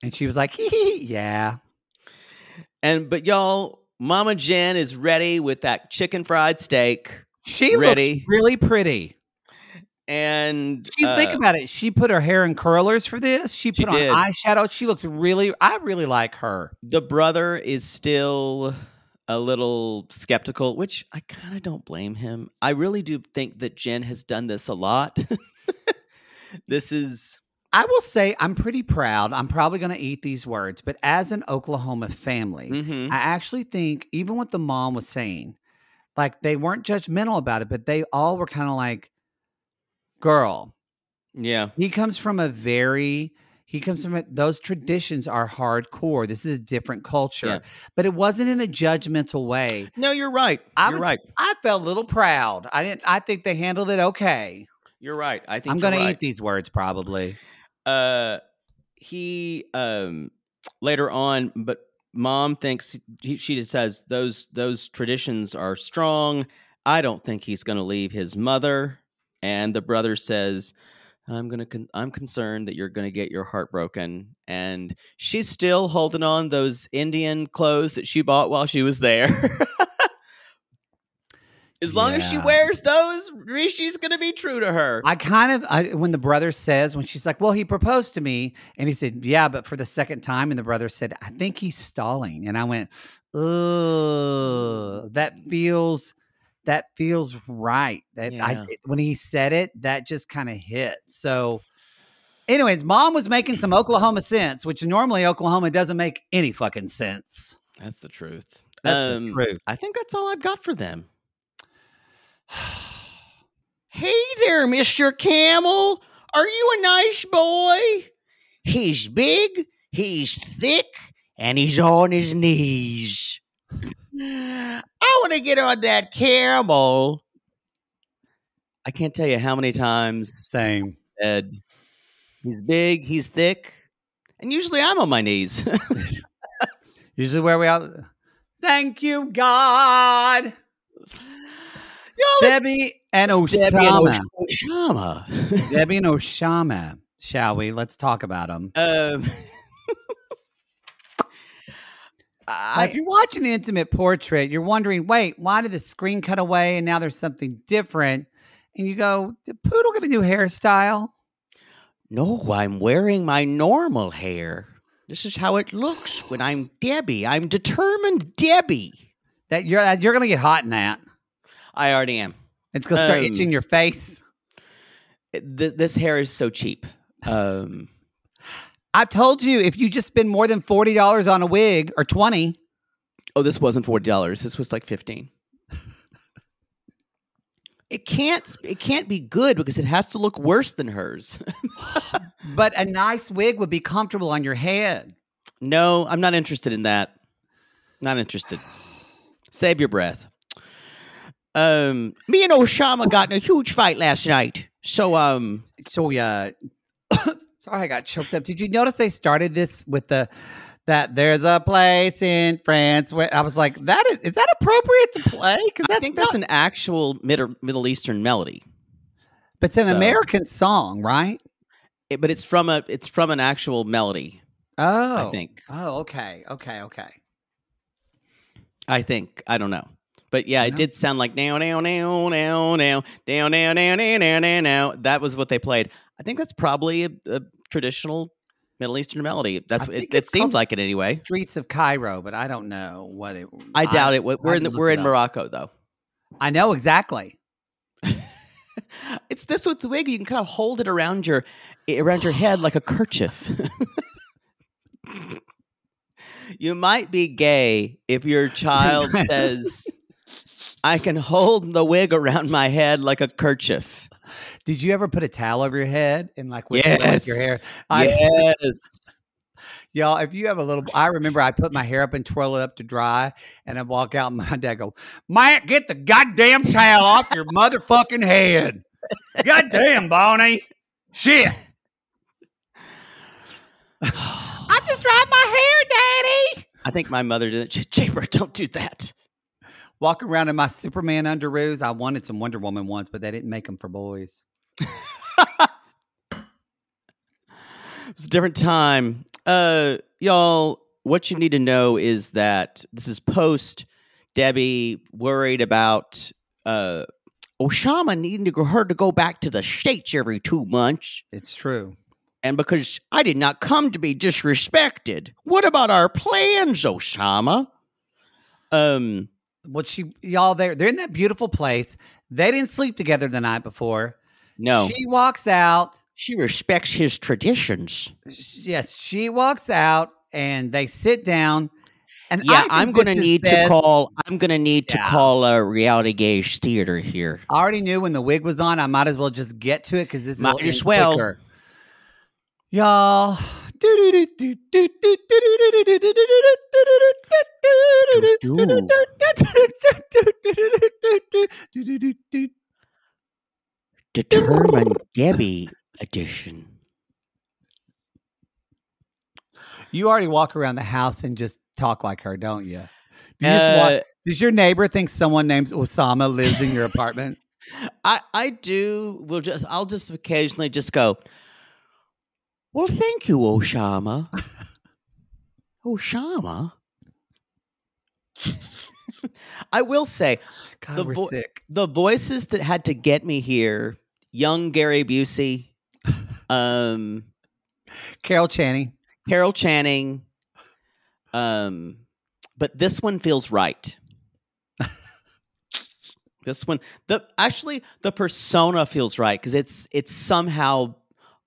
And she was like, yeah. and but y'all, Mama Jen is ready with that chicken fried steak. She Ready. looks really pretty. And She think uh, about it. She put her hair in curlers for this. She She put on did. eyeshadow. She looks really. I really like her. the brother is still a little skeptical, which I kind of don't blame him. I really do think that Jen has done this a lot. this is I will say I'm pretty proud. I'm probably going to eat these words, but as an Oklahoma family, mhm. I actually think even what the mom was saying, like they weren't judgmental about it, but they all were kind of like, "Girl, yeah. he comes from a very." He comes from a, those traditions are hardcore. This is a different culture, Yeah. but it wasn't in a judgmental way. No, you're right. I you're was, right. I felt a little proud. I didn't. I think they handled it okay. You're right. I think I'm going to to eat these words probably. uh he um later on but mom thinks he, she just says those those traditions are strong i don't think he's going to leave his mother and the brother says i'm to con- i'm concerned that you're going to get your heart broken and she's still holding on those indian clothes that she bought while she was there. As long as she wears those rishi's going to be true to her. I kind of I, when the brother says when she's like, "Well, he proposed to me," and he said, "Yeah, but for the second time," and the brother said, "I think he's stalling," and I went, "Ugh, that feels that feels right." That Yeah. I when he said it, that just kind of hit. So, anyways, mom was making some Oklahoma sense, which normally Oklahoma doesn't make any fucking sense. That's the truth. That's Um, the truth. I think that's all I've got for them. hey there, Mr. Camel. Are you a nice boy? He's big, he's thick, and he's on his knees. I want to get on that camel. I can't tell you how many times Same. Ed, he's big, he's thick, and usually I'm on my knees. Usually, where we are. Thank you, God. Yo, Debbie and let's Debbie and Oussama. Osh- Oshama. Debbie and Oshama, shall we? Let's talk about them. um, if you're watching the intimate portrait, you're wondering, wait, why did the screen cut away and now there's something different? And you go, did Poodle get a new hairstyle? no, I'm wearing my normal hair. This is how it looks when I'm Debbie. I'm determined Debbie. That you're that you're gonna get hot in that. I already am. It's gonna start Um, itching your face. Th- this hair is so cheap. Um, I've told you if you just spend more than forty dollars on a wig or twenty. Oh, this wasn't forty dollars. This was like fifteen. It can't. It can't be good because it has to look worse than hers. But a nice wig would be comfortable on your head. no, I'm not interested in that. Not interested. Save your breath. Um, me and Oshama got in a huge fight last night. So, um, So uh sorry I got choked up. Did you notice they started this with the that there's a place in France where I was like, that is is that appropriate to play? Because I think that's an actual Middle Middle Eastern melody. but it's an so- American song, right? It- but it's from a it's from an actual melody. Oh, I think. Oh, okay, okay, okay. I think. I don't know. But yeah, it did sound like now now now now now now now now now now now now. That was what they played. I think that's probably a, a traditional Middle Eastern melody. That's I what it, it seems like it anyway. Streets of Cairo, but I don't know what it. I doubt it. We're in the, we're in. Morocco though. I know exactly. It's this with the wig. You can kind of hold it around your eh, around your head like a kerchief. you might be gay if your child says, "I can hold the wig around my head like a kerchief." Did you ever put a towel over your head and like with, with Yes. your hair? I, yes. Y'all, if you have a little, I remember I put my hair up and twirl it up to dry, and I walk out, and my dad go, "Man, get the goddamn towel off your motherfucking head! Goddamn, Bonnie, shit! I just dried my hair, Daddy." I think my mother did it. Chamber, don't do that. Walk around in my Superman underoos. I wanted some Wonder Woman ones, but they didn't make them for boys. It was a different time. Uh, y'all, what you need to know is that this is post Debbie worried about uh, Oshama needing to her to go back to the States every two months. It's true. And because I did not come to be disrespected. What about our plans, Osama? Um, Well, she, y'all, they're they're in that beautiful place. They didn't sleep together the night before. No. She walks out. she respects his traditions. Yes, she walks out and they sit down. And Yeah, I'm this is need to call. I'm gonna need to call a Reality Gays theater here. I already knew when the wig was on. I might as well just get to it because this is Might little as well. quicker. Y'all. Determined Debbie edition. You already walk around the house and just talk like her, don't you? Do you just walk- Uh, does your neighbor think someone named Osama lives in your apartment? I I do. We'll just I'll just occasionally just go. Well, thank you, Osama. Osama. I will say God, The vo- sick. the voices that had to get me here: young Gary Busey, um, Carol Channing. Carol Channing. Um, but this one feels right. this one, the actually the persona feels right because it's it's somehow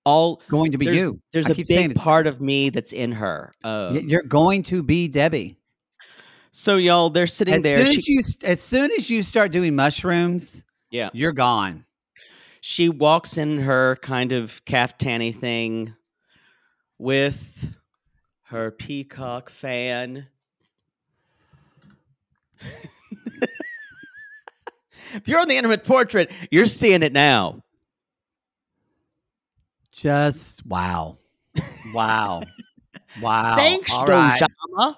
all Going to be there's, you. There's I a big part of me that's in her. Um, You're going to be Debbie. so y'all, they're sitting As there. soon She, as you as soon as you start doing mushrooms, yeah, you're gone. She walks in her kind of caftany thing with her peacock fan. if you're on the intimate portrait, you're seeing it now. Just wow. Wow. wow. Thanks, All right. Dojama.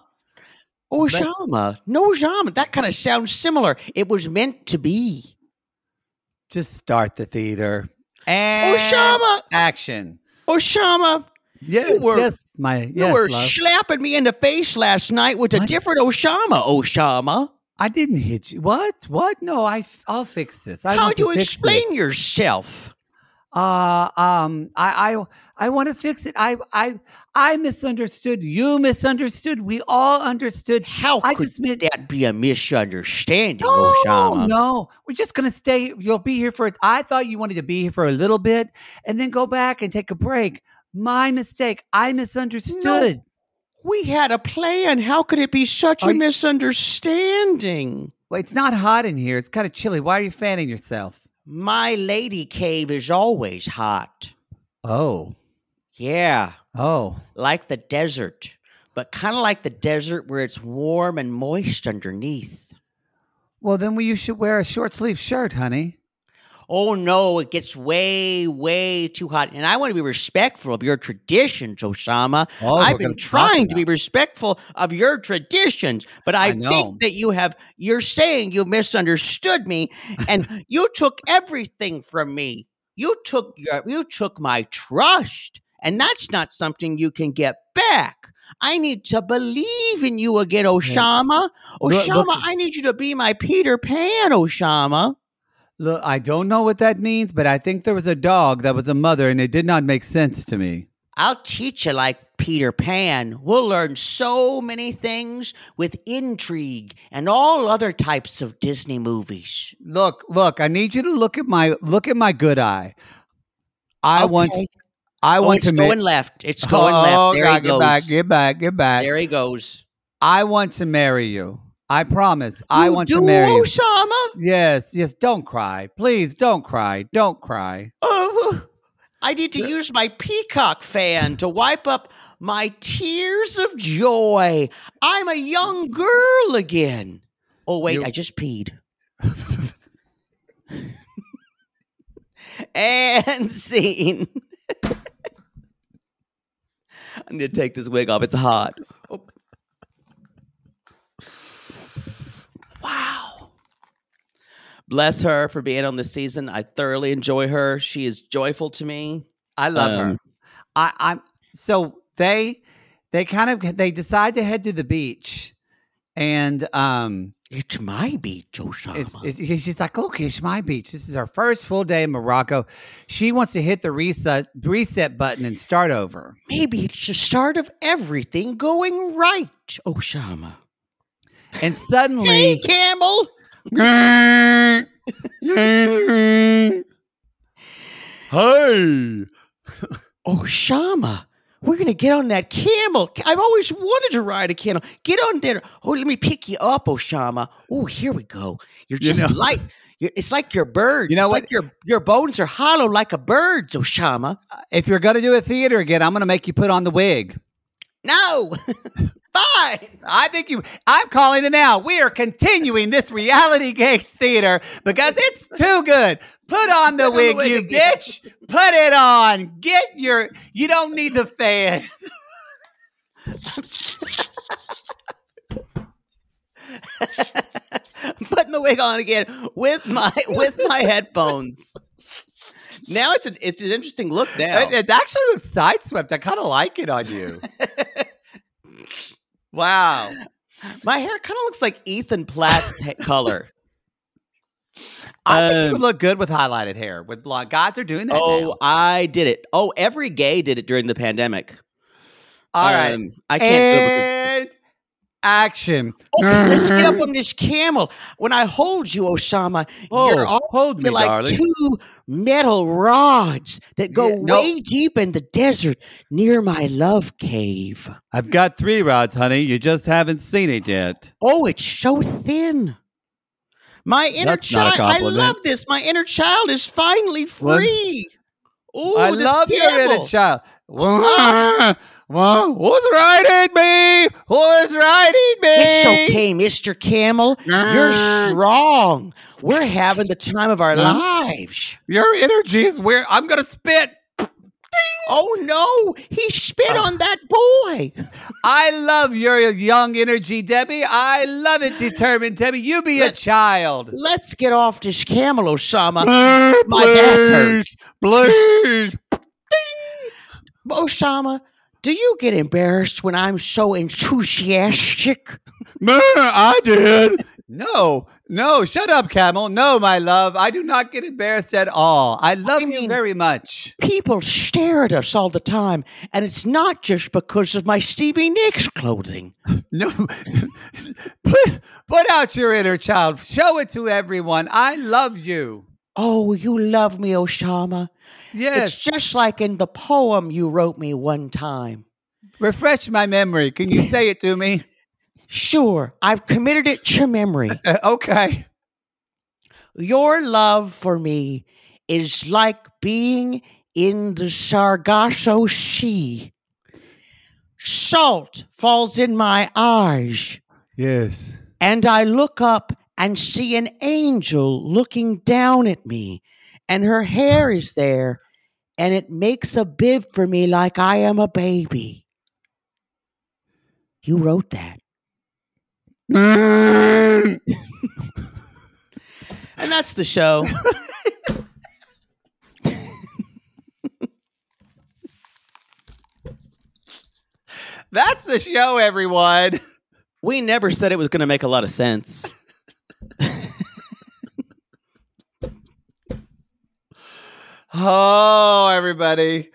Oshama. No Jama. That kind of sounds similar. It was meant to be. Just start the theater. And Oshama. action. Oshama. Yes, were- yes, my You were love. slapping me in the face last night with a different Oshama, Oshama. I didn't hit you. What? What? No, I I'll fix this. I How do you explain this. yourself? Uh um I I I want to fix it. I I I misunderstood. You misunderstood. We all understood. How I could just meant that be a misunderstanding, No, no, we're just gonna stay. You'll be here for. I thought you wanted to be here for a little bit and then go back and take a break. My mistake. I misunderstood. We had a plan. How could it be such Are a you- misunderstanding? Well, it's not hot in here. It's kind of chilly. Why are you fanning yourself? My lady cave is always hot. Oh. Yeah, Oh. like the desert, but kind of like the desert where it's warm and moist underneath. Well, then you should wear a short sleeve shirt, honey. Oh no, it gets way, way too hot. And I want to be respectful of your traditions, Osama. Oh, I've been trying to be respectful of your traditions, but I, I think that you have, you're saying you misunderstood me and you took everything from me. You took your, you took my trust, and that's not something you can get back. I need to believe in you again, Oshama. Look- look- I need you to be my Peter Pan, Osama. Look, I don't know what that means, but I think there was a dog that was a mother, and it did not make sense to me. I'll teach you like Peter Pan. We'll learn so many things with intrigue and all other types of Disney movies. Look, look, I need you to look at my look at my good eye. I want Okay. I oh, want it's to ma- going left. It's going oh, left. There God, he get goes. back, get back, get back. There he goes. I want to marry you. I promise. I want do, to marry you. Osama? Yes, yes. Don't cry, please. Don't cry. Don't cry. Oh, I need to use my peacock fan to wipe up my tears of joy. I'm a young girl again. Oh, wait, You- I just peed. and scene. I need to take this wig off. It's hot. Wow. Bless her for being on this season. I thoroughly enjoy her. She is joyful to me. I love her. Um, I, I'm so they they kind of they decide to head to the beach, and um, It's my beach, Osama. it's, it's she's like, okay, it's my beach. This is our first full day in Morocco. She wants to hit the reset reset button and start over. Maybe it's the start of everything going right, Osama. And suddenly, Hey, oh, Camel. hey, Osama, we're gonna get on that camel. I've always wanted to ride a camel. Get on there. Oh, let me pick you up, oh, Osama. Oh, here we go. You're You just know- like you're, it's like your bird. You know it's what? Like your your bones are hollow like a bird's, oh, Osama. if you're gonna do a theater again, I'm gonna make you put on the wig. No, fine. I think you. I'm calling it now. We are continuing this Reality Gays theater because it's too good. Put on the Put on the wig, wig you again. bitch. Put it on. Get your. You don't need the fan. I'm putting the wig on again with my with my headphones. Now it's an it's an interesting look now. It, it actually looks sideswept. I kind of like it on you. wow. My hair kind of looks like Ethan Plath's color. I think you Um, would look good with highlighted hair. With blonde guys are doing that Oh, now. I did it. Oh, every gay did it during the pandemic. All right. Um, I can't do it And action. Okay, let's get up on this camel. When I hold you, Osama, you're Oh, all hold me, you're like darling. two metal rods that go Yeah, no. way deep in the desert near my love cave. I've got three rods, honey. You just haven't seen it yet. Oh, it's so thin. My inner That's not a child. I love this. My inner child is finally free. Oh, I love your inner child. Ah! Whoa, who's riding me? Who's riding me? It's okay, Mr. Camel. You're ah. strong. We're having the time of our lives. Your energy is where I'm gonna spit. Oh no, he spit oh. on that boy. I love your young energy, Debbie. I love it, determined Debbie. You be a Let's- child. Let's get off this camel, Osama. My back hurts. please. Osama, do you get embarrassed when I'm so enthusiastic? Man, I did. No, no, shut up, Camel. No, my love. I do not get embarrassed at all. I love you mean- very much. People stare at us all the time, and it's not just because of my Stevie Nicks clothing. No, put, put out your inner child. Show it to everyone. I love you. Oh, you love me, Osama. Yes. It's just like in the poem you wrote me one time. Refresh my memory. Can you say it to me? Sure, I've committed it to memory. Uh, okay. Your love for me is like being in the Sargasso Sea. Salt falls in my eyes, Yes. and I look up and see an angel looking down at me, and her hair is there, and it makes a bib for me like I am a baby. You wrote that. And that's the show. That's the show, everyone. we never said it was going to make a lot of sense. Oh, everybody.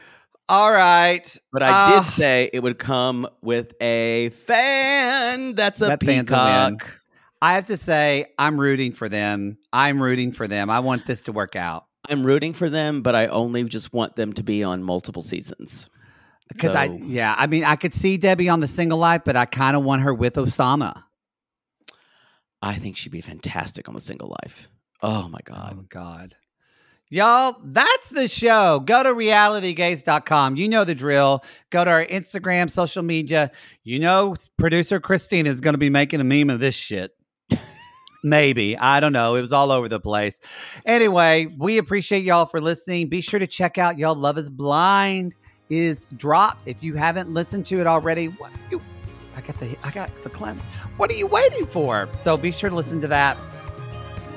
All right. But I Uh, did say it would come with a fan. That's a That fan's a win. peacock. I have to say, I'm rooting for them. I'm rooting for them. I want this to work out. I'm rooting for them, but I only just want them to be on multiple seasons. Because I, yeah, I mean, I could see Debbie on the single life, but I kind of want her with Osama. I think she'd be fantastic on the single life. Oh my god! Oh, god. God. Y'all, that's the show. Go to realitygays.com. You know the drill. Go to our Instagram, social media. You know, producer Christine is going to be making a meme of this shit. Maybe. I don't know. It was all over the place. Anyway, we appreciate y'all for listening. Be sure to check out Y'all Love is Blind is dropped. If you haven't listened to it already, what you I got the I got the clam. What are you waiting for? So be sure to listen to that.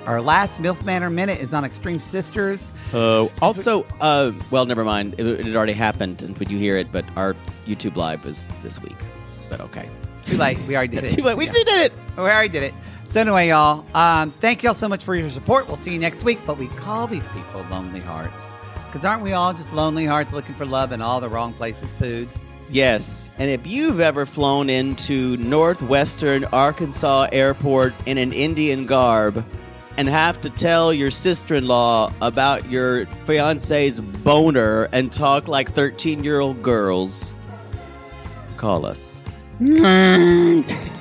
Our last MILF Manor Minute is on Extreme Sisters. Uh, also, uh, well, never mind. It, it already happened, and would you hear it, but our YouTube live is this week. But okay, Too late. We already did it. too late. We Yeah. did it. We already did it. So anyway, y'all, um, thank y'all so much for your support. We'll see you next week. But we call these people lonely hearts. Because aren't we all just lonely hearts looking for love in all the wrong places, Poods? Yes, and if you've ever flown into northwestern Arkansas Airport in an Indian garb and have to tell your sister-in-law about your fiance's boner and talk like 13-year-old girls, call us.